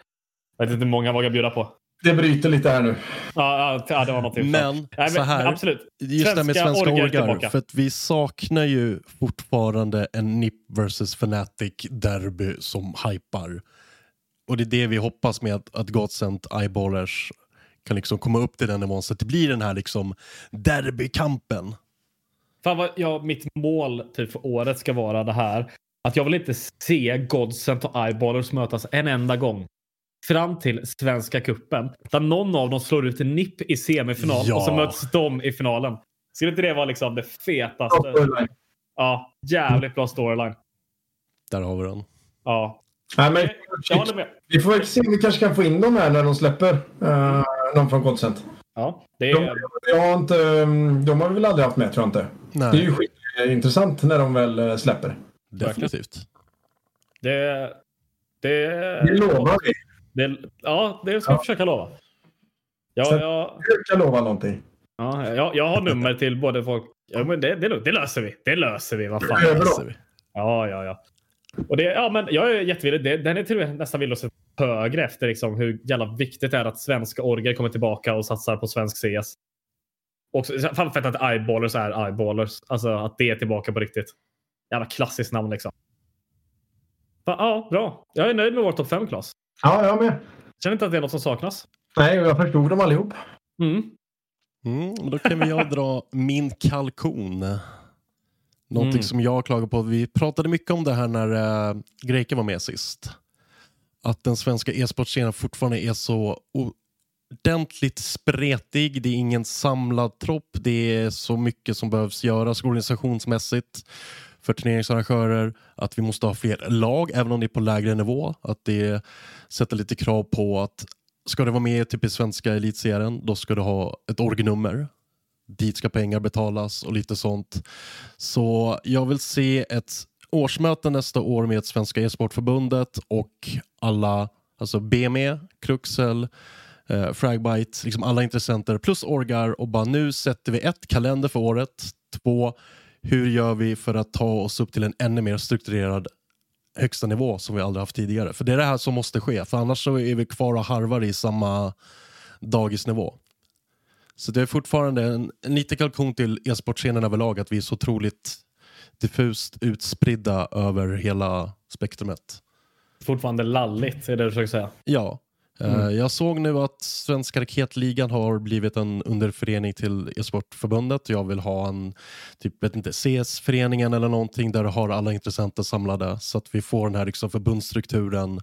Speaker 2: Jag vet inte hur många jag vågar bjuda på.
Speaker 3: Det bryter lite här nu.
Speaker 2: Ja, ja, det var någonting.
Speaker 1: Men,
Speaker 2: Nej, men
Speaker 1: så här,
Speaker 2: absolut.
Speaker 1: just det här med
Speaker 2: Svenska
Speaker 1: svenska
Speaker 2: orgar
Speaker 1: för att vi saknar ju fortfarande en NIP vs Fnatic derby som hypar. Och det är det vi hoppas med att, att Godsent Eyeballers kan liksom komma upp till den nivån så att det blir den här liksom derbykampen.
Speaker 2: Fan vad jag, mitt mål typ för året ska vara det här. Att jag vill inte se Godsent och Eyeballers mötas en enda gång. Fram till Svenska Kuppen Där någon av dem slår ut en NIP i semifinal
Speaker 1: Ja.
Speaker 2: och så möts de i finalen. Skulle inte det vara liksom det fetaste? Ja, jävligt bra storyline.
Speaker 1: Där har vi den.
Speaker 2: Ja.
Speaker 3: Nej, men,
Speaker 2: Jag håller med.
Speaker 3: vi får väl se om vi kanske kan få in dem här när de släpper. Uh, någon från Godsent.
Speaker 2: Ja, det
Speaker 3: De, jag har inte, mm, de har vi väl aldrig haft med tror jag inte.
Speaker 1: Nej.
Speaker 3: Det är ju skitintressant när de väl eh, släpper.
Speaker 1: Definitivt.
Speaker 2: Det... Det,
Speaker 3: Det lovar vi.
Speaker 2: det, Ja, det ska jag
Speaker 3: Ja.
Speaker 2: försöka lova. Ja,
Speaker 3: Sen-
Speaker 2: ja,
Speaker 3: Jag kan lova någonting.
Speaker 2: ja, jag, jag har nummer till både folk... Ja, men det, det, det löser vi. Det löser vi. Vad fan.
Speaker 1: Läser vi.
Speaker 2: Ja, ja, ja. Och det, ja, men jag är jättevillig. Det, den är till och med nästan villig att se högre efter liksom, hur jävla viktigt det är att svenska orger kommer tillbaka och satsar på svensk CS. Och fan fett att eyeballers är eyeballers. Alltså att det är tillbaka på riktigt. Jävla klassiskt namn liksom. Fan, ja, bra. Jag är nöjd med vår topp 5 Klas.
Speaker 3: Ja, jag med.
Speaker 2: Känner inte att det är något som saknas.
Speaker 3: Nej, jag förstod dem allihop.
Speaker 2: Mm.
Speaker 1: Mm, då kan vi jag dra min kalkon. Någonting
Speaker 2: Mm.
Speaker 1: som jag klagar på. Vi pratade mycket om det här när uh, Greker var med sist. Att den svenska e-sportscenen fortfarande är så ordentligt spretig. Det är ingen samlad tropp. Det är så mycket som behövs göras organisationsmässigt för turneringsarrangörer. Att vi måste ha fler lag, även om det är på lägre nivå. Att det sätter lite krav på att ska du vara med typ i svenska elitserien, då ska du ha ett orgnummer. Dit ska pengar betalas och lite sånt. Så jag vill se ett årsmöte nästa år med Svenska e-sportförbundet och alla, alltså BME, Kruxel, eh, Fragbite, liksom alla intressenter plus orgar och bara nu sätter vi ett kalender för året. Två, hur gör vi för att ta oss upp till en ännu mer strukturerad högsta nivå som vi aldrig haft tidigare. För det är det här som måste ske, för annars så är vi kvar och harvar i samma dagisnivå. Så det är fortfarande en, en liten kalkon till e-sportscenen överlag att vi är så otroligt diffust utspridda över hela spektrumet.
Speaker 2: Fortfarande lalligt är det du försöker säga.
Speaker 1: Ja. Eh,
Speaker 2: Mm.
Speaker 1: Jag såg nu att Svenska Raketligan har blivit en underförening till e-sportförbundet. Jag vill ha en, typ, vet inte, CS-föreningen eller någonting där du har alla intressenter samlade så att vi får den här liksom förbundsstrukturen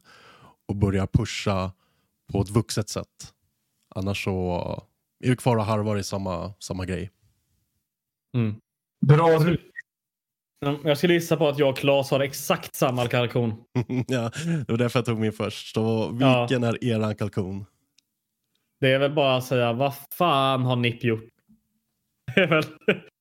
Speaker 1: och börjar pusha på ett vuxet sätt. Annars så är vi kvar och harvar i samma, samma grej.
Speaker 2: Mm.
Speaker 3: Bra
Speaker 2: Jag skulle gissa på att jag och Claes har exakt samma kalkon.
Speaker 1: ja, det var därför jag tog min först.
Speaker 2: Ja.
Speaker 1: vilken är eran kalkon?
Speaker 2: Det är väl bara att säga vad fan har NIP gjort? Det är väl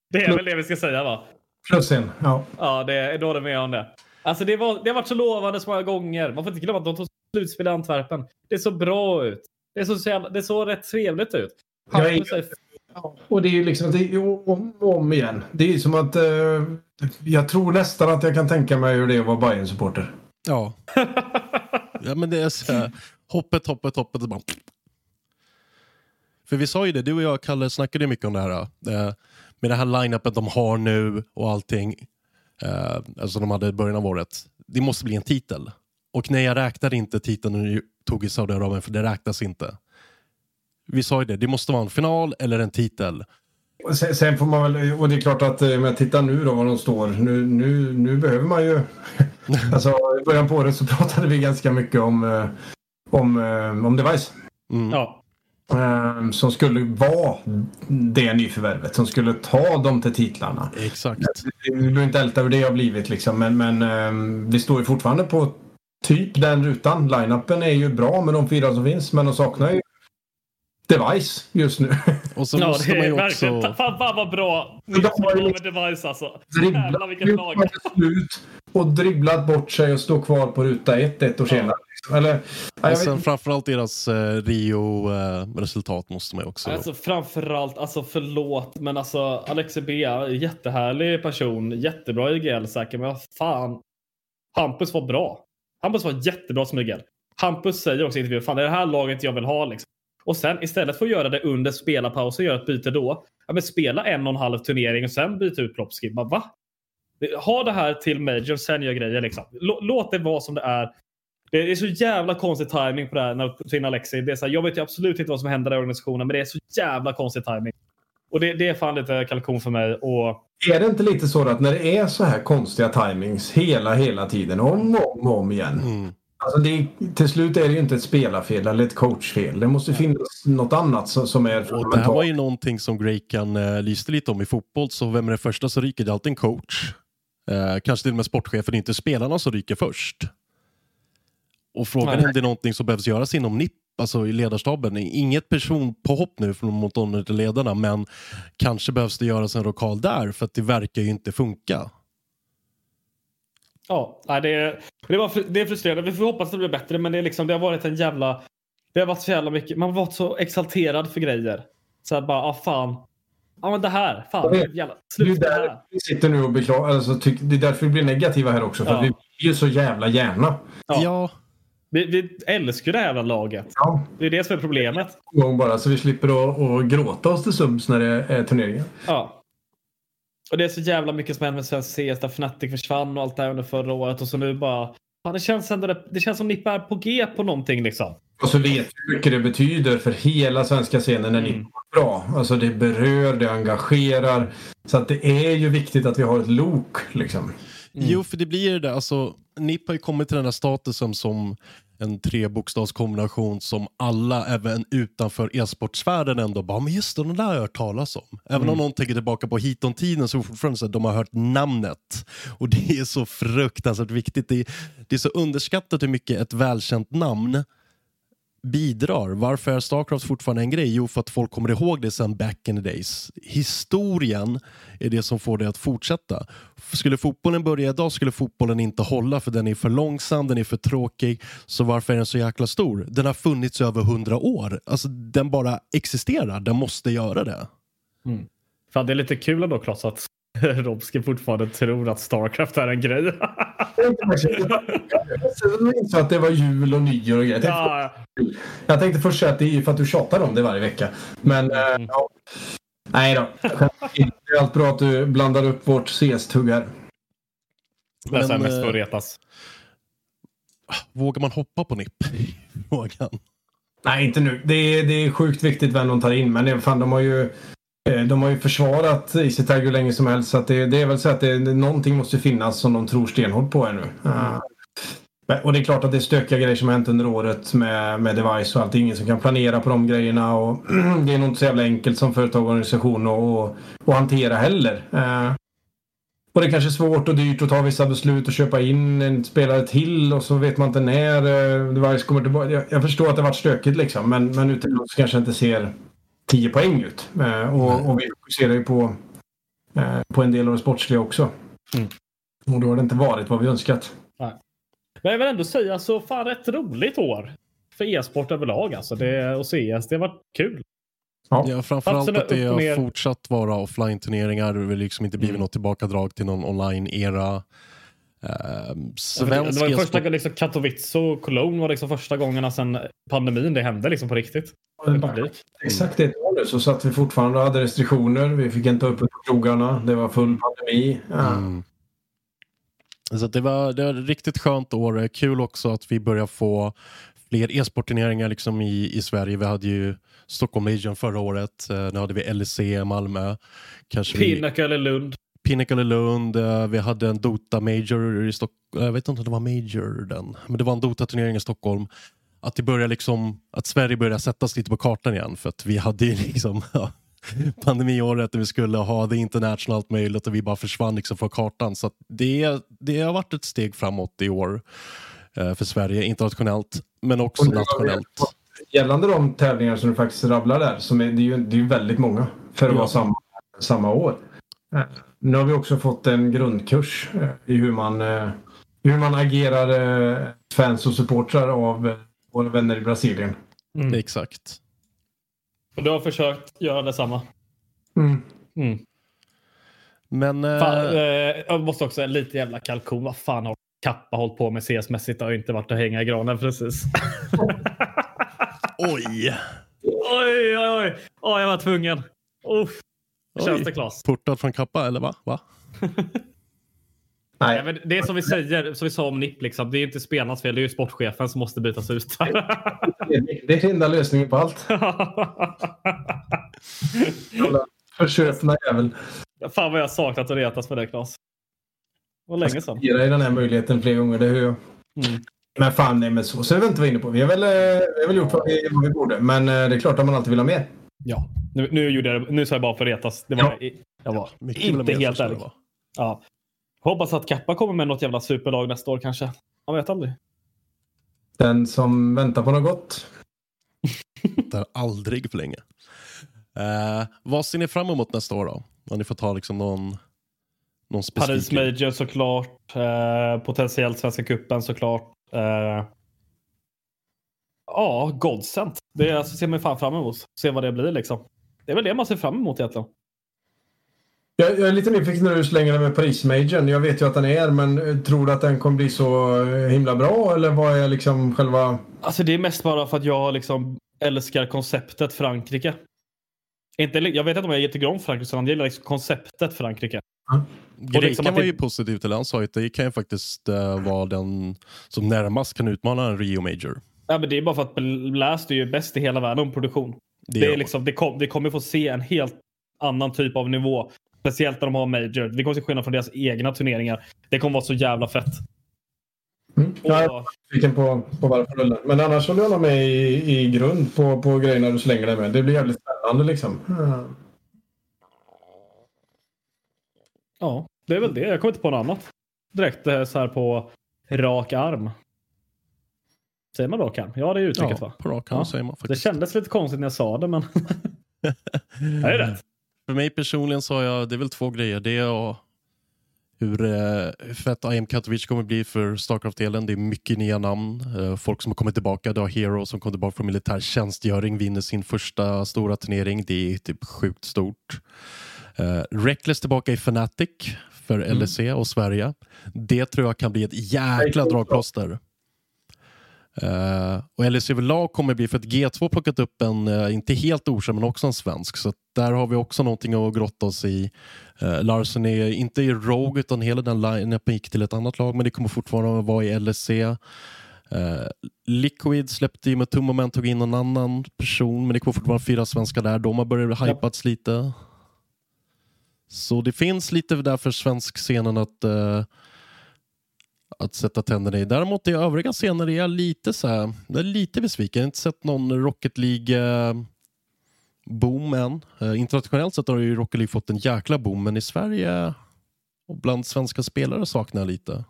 Speaker 2: det, är väl det vi ska säga va?
Speaker 3: Plus en. Ja.
Speaker 2: Ja, det är då är det med om det. Alltså det, var, det har varit så lovande så många gånger. Man får inte glömma att de tog slutspel i Antwerpen. Det är så bra ut. Det är så, jävla, det är så rätt trevligt ut.
Speaker 3: Jag är- Och det är ju liksom det är om och om igen. Det är som att eh, jag tror nästan att jag kan tänka mig hur det är att vara bayern supporter
Speaker 1: Ja. ja, men det är så här, hoppet, hoppet, hoppet och bara... För vi sa ju det, du och jag Kalle snackade ju mycket om det här. eh, med det här line-upet de har nu och allting. Eh, alltså de hade i början av året. Det måste bli en titel. Och nej, jag räknade inte titeln när du tog i Saudiarabien för det räknas inte. Vi sa ju det, det måste vara en final eller en titel.
Speaker 3: Sen, sen får man väl, och det är klart att eh, om jag tittar nu då var de står. Nu, nu, nu behöver man ju... alltså i början på året så pratade vi ganska mycket om, eh, om, eh, om Device.
Speaker 1: Mm.
Speaker 2: Ja.
Speaker 3: Eh, Som skulle vara det nyförvärvet. Som skulle ta dem till titlarna.
Speaker 1: Exakt.
Speaker 3: Vi behöver inte älta hur det har blivit liksom. Men, men eh, vi står ju fortfarande på typ den rutan. Line-upen är ju bra med de fyra som finns. Men de saknar ju Device just nu.
Speaker 1: Och så
Speaker 2: Ja,
Speaker 1: måste
Speaker 2: det
Speaker 1: man
Speaker 2: är
Speaker 1: ju
Speaker 2: verkligen...
Speaker 1: också...
Speaker 2: Fan, fan vad bra!
Speaker 3: De har ju
Speaker 2: Med
Speaker 3: liksom
Speaker 2: device alltså. Jävlar vilket lag.
Speaker 3: slut och dribblat bort sig och står kvar på ruta ett ett år senare. Liksom. Eller, ja,
Speaker 1: Och
Speaker 3: vet
Speaker 1: sen
Speaker 3: inte.
Speaker 1: framförallt deras eh, Rio-resultat måste man ju också...
Speaker 2: Alltså framförallt, alltså förlåt, men alltså Alexi Bea, jättehärlig person, jättebra IGL säkert, men fan. Hampus var bra. Hampus var jättebra som IGL. Hampus säger också i intervjun, fan det är det här laget jag vill ha liksom. Och sen istället för att göra det under spelarpaus och göra ett byte då, ja men spela en och en halv turnering och sen byta ut Plopski. Bara, va? Ha det här till Major, sen gör grejer liksom. Lå- Låt det vara som det är. Det är så jävla konstig timing på det här när du tar in Alexi. Det är så här, jag vet ju absolut inte vad som händer i organisationen, men det är så jävla konstig timing. Och det, det är fan lite kalkon för mig. Och
Speaker 3: Är det inte lite så att när det är så här konstiga timings hela, hela tiden, om och om, om igen.
Speaker 1: Mm.
Speaker 3: Alltså det till slut är det ju inte ett spelarfel eller ett coachfel. Det måste finnas något annat som, som är
Speaker 1: Och det här var ju någonting som Graykan eh, lyste lite om i fotboll, så vem är det första så ryker? Det är alltid en coach. Eh, kanske till och med sportchefen, det är inte spelarna som ryker först. Och frågan är om det är någonting som behövs göras inom NIP, alltså i ledarstaben. Inget personpåhopp nu från mot de ledarna, men kanske behövs det göras en rokal där, för att det verkar ju inte funka.
Speaker 2: Ja, det, är, det, var, fr- det är frustrerande. Vi får hoppas att det blir bättre, men det, är liksom, det har varit en jävla... Det har varit så jävla mycket. Man har varit så exalterad för grejer. Så att bara, ah fan. Ja men det här, fan.
Speaker 3: Vet.
Speaker 2: Jävla,
Speaker 3: Det är där
Speaker 2: här.
Speaker 3: vi sitter nu och beklagar. Alltså, tyck, det är därför vi blir negativa här också. För
Speaker 2: Ja.
Speaker 3: vi vill ju så jävla gärna.
Speaker 2: Ja.
Speaker 1: Ja,
Speaker 2: Vi, vi älskar det här jävla laget.
Speaker 3: Ja,
Speaker 2: Det är det som är problemet.
Speaker 3: en gång bara så vi slipper att, att gråta oss till subs när det är turneringar.
Speaker 2: Ja. Och det är så jävla mycket som hände med svensk CS där Fnatic försvann och allt det här under förra året och så nu bara... Fan, det, känns ändå, det, det känns som Nippa är på G på någonting liksom.
Speaker 3: Och så vet vi hur mycket det betyder för hela svenska scenen när ni
Speaker 2: Mm.
Speaker 3: går bra. Alltså det berör, det engagerar. Så att det är ju viktigt att vi har ett lok liksom.
Speaker 1: Jo, för det blir det där. Alltså, NIP har ju kommit till den här statusen som en trebokstavskombination som alla, även utanför e-sportsfären ändå bara, men just det, den där har jag hört talas om. Även om någon tänker tillbaka på Hiton-tiden så fortfarande så att de har hört namnet. Och det är så fruktansvärt viktigt. Det är, det är så underskattat hur mycket ett välkänt namn bidrar. Varför är Starcraft fortfarande en grej? Jo, för att folk kommer ihåg det sen back in the days. Historien är det som får det att fortsätta. Skulle fotbollen börja idag skulle fotbollen inte hålla för den är för långsam, den är för tråkig. Så varför är den så jäkla stor? Den har funnits i över hundra år. Alltså, den bara existerar, den måste göra det. Mm.
Speaker 2: Fan, det är lite kul ändå Klas att Robski fortfarande tror att Starcraft är en grej.
Speaker 3: Jag insåg att det var jul och nyår och grejer. Jag tänkte,
Speaker 2: ja,
Speaker 3: jag tänkte först säga att det är för att du tjatar om det varje vecka. Men eh, ja. Nej då. Det är allt bra att du blandar upp vårt CS-tugg här.
Speaker 2: det är mest för att
Speaker 1: eh,
Speaker 2: retas.
Speaker 1: Vågar man hoppa på NIP? Frågan.
Speaker 3: Nej, inte nu. Det är, det är sjukt viktigt vem de tar in. Men det, fan, de har ju eh, de har ju försvarat Tiger hur länge som helst. Så att det, det är väl så att det, någonting måste finnas som de tror stenhårt på ännu. Uh, men- och det är klart att det är stökiga grejer som har hänt under året med, med device och allt. Det är ingen som kan planera på de grejerna. Och det är nog inte så jävla enkelt som företag och organisation att, hantera heller. Eh, och det är kanske är svårt och dyrt att ta vissa beslut och köpa in en spelare till och så vet man inte när eh, Device kommer tillbaka. Jag, jag förstår att det varit stökigt liksom men, men utifrån så kanske det inte ser 10 poäng ut. Eh, och, och vi fokuserar ju på, eh, på en del av det sportsliga också.
Speaker 2: Mm.
Speaker 3: Och då har det inte varit vad vi önskat.
Speaker 2: Men jag vill ändå säga så fan rätt roligt år. För e-sport överlag alltså. Det, och CS, det har varit kul.
Speaker 3: Ja,
Speaker 1: ja framförallt att det har fortsatt vara offline-turneringar. Det har liksom inte blivit
Speaker 2: Mm.
Speaker 1: något tillbakadrag till någon online-era.
Speaker 2: Det
Speaker 1: svensk
Speaker 2: var ju
Speaker 1: e-sport-
Speaker 2: första liksom, Katowice och Cologne var liksom första gångerna sedan pandemin det hände liksom på riktigt. Publik.
Speaker 3: Exakt ett år nu så satt vi fortfarande och hade restriktioner. Vi fick inte öppet på krogarna. Det var full pandemi. Ja.
Speaker 1: Mm. Så det, var, det var ett riktigt skönt år. Kul också att vi börjar få fler e-sportturneringar liksom i, i Sverige. Vi hade ju Stockholm Major förra året. Eh, Nu hade vi LEC Malmö. Kanske vi,
Speaker 2: Pinnacle eller Lund.
Speaker 1: Pinnacle i Lund. eh, Vi hade en Dota Major i Stockholm. Jag vet inte om det var Major den. Men det var en Dota-turnering i Stockholm. Att, det börjar liksom, att Sverige börjar sättas lite på kartan igen. För att vi hade ju liksom ja, pandemiåret där vi skulle ha the international allt möjligt och vi bara försvann liksom från kartan. Så det, det har varit ett steg framåt i år eh, för Sverige internationellt men också nationellt.
Speaker 3: Gällande de tävlingar som du faktiskt rabblar där, som är, det är ju det är väldigt många för att
Speaker 1: Ja.
Speaker 3: vara samma, samma år. Eh, Nu har vi också fått en grundkurs eh, i hur man, eh, hur man agerar fans och supportrar av våra vänner i Brasilien.
Speaker 2: Mm.
Speaker 1: Exakt.
Speaker 2: Och du har försökt göra detsamma.
Speaker 3: Mm.
Speaker 2: Mm.
Speaker 1: Men
Speaker 2: Fan, eh, jag måste också en lite jävla kalkon. Vad fan har Kappa hållit på med CS-mässigt? Det har ju inte varit att hänga i granen precis.
Speaker 1: oj!
Speaker 2: oj, oj, oj. Åh, jag var tvungen. Uff. Känns det Klas?
Speaker 1: Portad från Kappa eller va? va?
Speaker 2: Nej. men det är som vi säger, som vi sa om NIP, liksom. det är inte spelarnas fel, det är ju sportchefen som måste bytas ut.
Speaker 3: Det är enda lösningen på allt. Jävla Försöpna jävel.
Speaker 2: Fan vad jag saknat att retas med det Klas. Det var länge sedan.
Speaker 3: Ge dig den här möjligheten fler gånger, det hör jag.
Speaker 2: Mm.
Speaker 3: Men fan, nej, men så så är vi inte var inne på. Vi har väl, eh, vi har väl gjort vad vi, vad vi borde. Men eh, det är klart att man alltid vill ha mer.
Speaker 2: Ja, nu, nu, gjorde jag det, nu sa jag bara för att retas. Det var,
Speaker 3: Ja.
Speaker 2: jag var
Speaker 1: Mycket
Speaker 2: inte helt ärlig. Ja. Hoppas att Kappa kommer med något jävla superlag nästa år kanske. Man vet aldrig.
Speaker 3: Den som väntar på något gott.
Speaker 1: Det är aldrig för länge. Eh, vad ser ni fram emot nästa år då? Om ni får ta liksom någon, någon specifik...
Speaker 2: Paris Major såklart. Eh, potentiellt Svenska Cupen såklart. Eh, ja, Godsent. Det alltså, ser man fan fram emot. Se vad det blir liksom. Det är väl det man ser fram emot egentligen.
Speaker 3: Jag, jag är lite nyfiken när du slänger den med Paris-majorn. Jag vet ju att den är, men eh, tror du att den kommer bli så eh, himla bra? Eller vad är liksom själva...
Speaker 2: Alltså det är mest bara för att jag liksom älskar konceptet Frankrike. Inte, jag vet inte om jag är jätteglad om Frankrike, utan jag gillar liksom konceptet Frankrike.
Speaker 1: Greken
Speaker 2: liksom att
Speaker 1: var
Speaker 2: det-
Speaker 1: ju positiv till det. Han sa ju att det kan ju faktiskt eh, vara den som närmast kan utmana en Rio Major.
Speaker 2: Ja, men det är bara för att Blast är ju bäst i hela världen om produktion.
Speaker 1: Det
Speaker 2: Det, är liksom, det, kom, det kommer få se en helt annan typ av nivå. Speciellt när de har Major. Vi kommer se skillnad från deras egna turneringar. Det kommer vara så jävla fett.
Speaker 3: Mm. Jag är nyfiken på, på varför rullar. Men annars håller jag nog med i, i grund på, på grejerna du slänger dig med. Det blir jävligt spännande liksom. Mm.
Speaker 2: ja, det är väl det. Jag kommer inte på något annat. Direkt eh, så här på rak arm. Säger man rak arm? Ja, det är uttrycket
Speaker 1: Ja,
Speaker 2: va?
Speaker 1: på rak arm
Speaker 2: Ja.
Speaker 1: säger man
Speaker 2: Det
Speaker 1: faktiskt.
Speaker 2: kändes lite konstigt när jag sa det, men... det är rätt.
Speaker 1: För mig personligen så har jag, det är väl två grejer. Det är att- hur, eh, hur fett IM Katowice kommer bli för Starcraft-delen. Det är mycket nya namn. Eh, folk som har kommit tillbaka. Du har Hero som kom tillbaka från militär tjänstgöring, vinner sin första stora turnering. Det är typ sjukt stort. Uh, Reckless tillbaka i Fnatic för LEC och Sverige. Det tror jag kan bli ett jäkla dragplåster. Uh, och LEC överlag kommer bli, för att G2 plockat upp en, eh, inte helt okänd men också en svensk. Så där har vi också någonting att grotta oss i. Uh, Larsen är inte i Rogue utan hela den line-upen gick till ett annat lag men det kommer fortfarande vara i LEC. Uh, Liquid släppte ju med tum moment tog in en annan person men det kommer fortfarande fyra svenskar där. De har börjat hypats lite. Så det finns lite där för svensk scenen att att sätta tänderna i. Däremot i övriga scener är jag lite så här, jag är lite besviken. Jag har inte sett någon Rocket League eh, boom än. Eh, internationellt sett har ju Rocket League fått en jäkla boom, men i Sverige och bland svenska spelare saknar jag lite.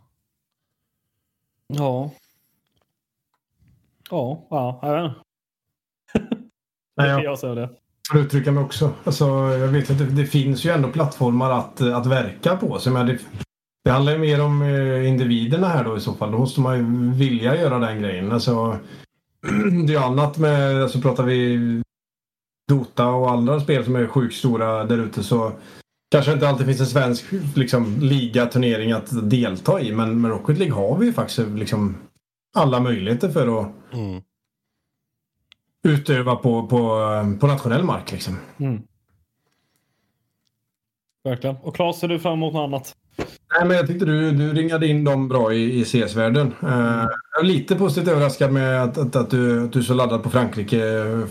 Speaker 2: Ja. Ja, ja, inte.
Speaker 3: Nej, jag
Speaker 2: Jag säger det.
Speaker 3: får uttrycka mig också. Alltså, jag vet att det, det finns ju ändå plattformar att, att verka på. Så menar, det, det handlar ju mer om eh, individerna här då i så fall. Då måste man ju vilja göra den grejen. Alltså, det är ju annat med, alltså pratar vi Dota och andra spel som är sjukt stora där ute så kanske inte alltid finns en svensk liksom, ligaturnering att delta i. Men med Rocket League har vi ju faktiskt liksom alla möjligheter för att mm. utöva på, på, på nationell mark. Liksom. Mm.
Speaker 2: Verkligen. Och Claes, ser du fram emot något annat?
Speaker 3: Nej, men jag tyckte du, du ringade in dem bra i, i CS-världen. Uh, jag är lite positivt överraskad med att, att, att, du, att du är så laddad på Frankrike.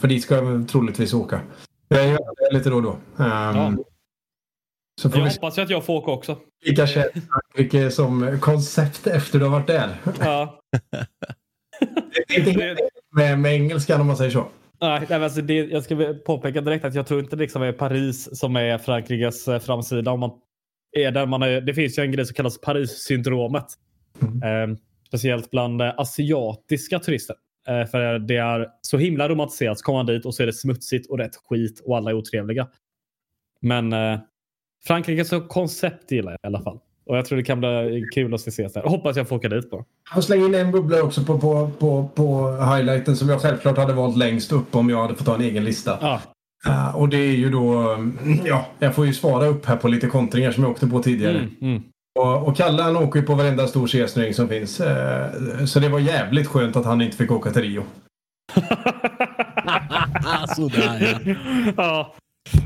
Speaker 3: För dit ska jag troligtvis åka. Jag gör det lite då och då. Um, ja.
Speaker 2: Så jag vi... hoppas att jag får åka också.
Speaker 3: Lika känt Frankrike som koncept efter du har varit där. Ja. det är inte helt med, med engelskan om man säger så.
Speaker 2: Nej, nej alltså det, jag ska påpeka direkt att jag tror inte liksom det är Paris som är Frankrikes eh, framsida. Om man är där man är, det finns ju en grej som kallas Paris-syndromet. Mm. Eh, speciellt bland eh, asiatiska turister. Eh, för det är så himla romantiserat. Så kommer man dit och så är det smutsigt och rätt skit och alla är otrevliga. Men eh, Frankrike som koncept gillar jag i alla fall. Och jag tror det kan bli kul att se ses där. Hoppas jag får åka dit på.
Speaker 3: Jag slänga in en bubbla också på, på, på, på highlighten som jag självklart hade valt längst upp om jag hade fått ta en egen lista. Ah. Uh, och det är ju då, mm, ja, jag får ju svara upp här på lite kontringar som jag åkte på tidigare. Mm, mm. Och, och Kalle han åker ju på varenda stor CS som finns. Uh, så det var jävligt skönt att han inte fick åka till Rio.
Speaker 2: Sådär ja. ja.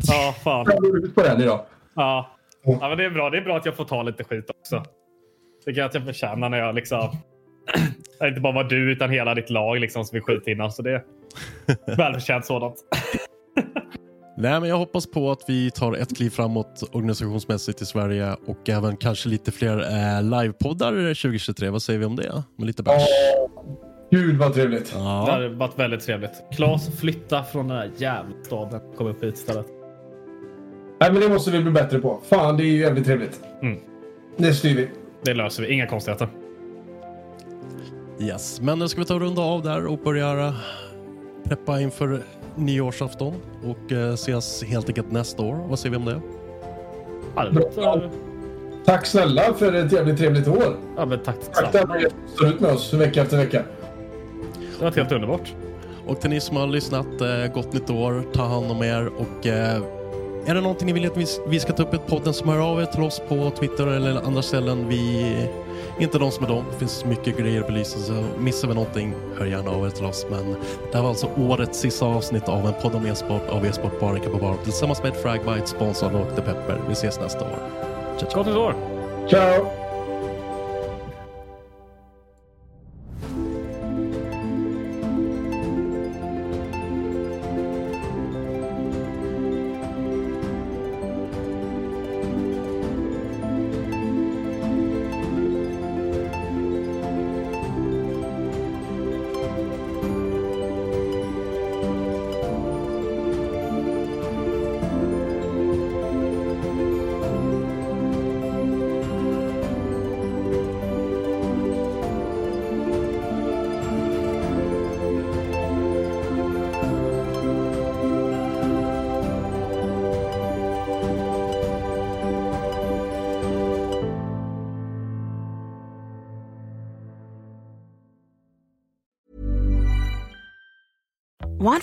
Speaker 2: Ja, fan.
Speaker 3: Jag går ut på den idag.
Speaker 2: Ja. ja, men det är bra. Det är bra att jag får ta lite skit också. Det kan jag att jag förtjänar när jag liksom... inte bara var du utan hela ditt lag liksom som vi skjuter innan. Så det är välförtjänt sådant.
Speaker 1: Nej, men jag hoppas på att vi tar ett kliv framåt organisationsmässigt i Sverige och även kanske lite fler eh, livepoddar 2023. Vad säger vi om det? Med lite bärs.
Speaker 3: Gud vad trevligt.
Speaker 2: Ja. Det hade varit väldigt trevligt. Klas flytta från den här jävla staden. Kom upp hit istället.
Speaker 3: Nej, men det måste vi bli bättre på. Fan, det är ju jävligt trevligt. Mm. Det styr vi.
Speaker 2: Det löser vi. Inga konstigheter.
Speaker 1: Yes, men nu ska vi ta och runda av där och börja preppa inför nyårsafton och eh, ses helt enkelt nästa år. Vad säger vi om det?
Speaker 3: Bra. Tack snälla för ett jävligt trevligt år.
Speaker 2: Ja, men tack
Speaker 3: Tack för att ni står ut med oss vecka efter vecka.
Speaker 2: Det var helt underbart.
Speaker 1: Och till ni som har lyssnat, eh, gott nytt år, ta hand om er och eh, är det någonting ni vill att vi ska ta upp i podden som hör av er till oss på Twitter eller andra ställen. Vi inte de som är de. Det finns mycket grejer att belysa så missar vi någonting, hör gärna av er till oss. Men det här var alltså årets sista avsnitt av en podd om e-sport av e-sport Barnica på bar tillsammans med Fragbite, sponsrad av The Pepper. Vi ses nästa år.
Speaker 2: Ciao, ciao. Gott nytt år!
Speaker 3: Ciao!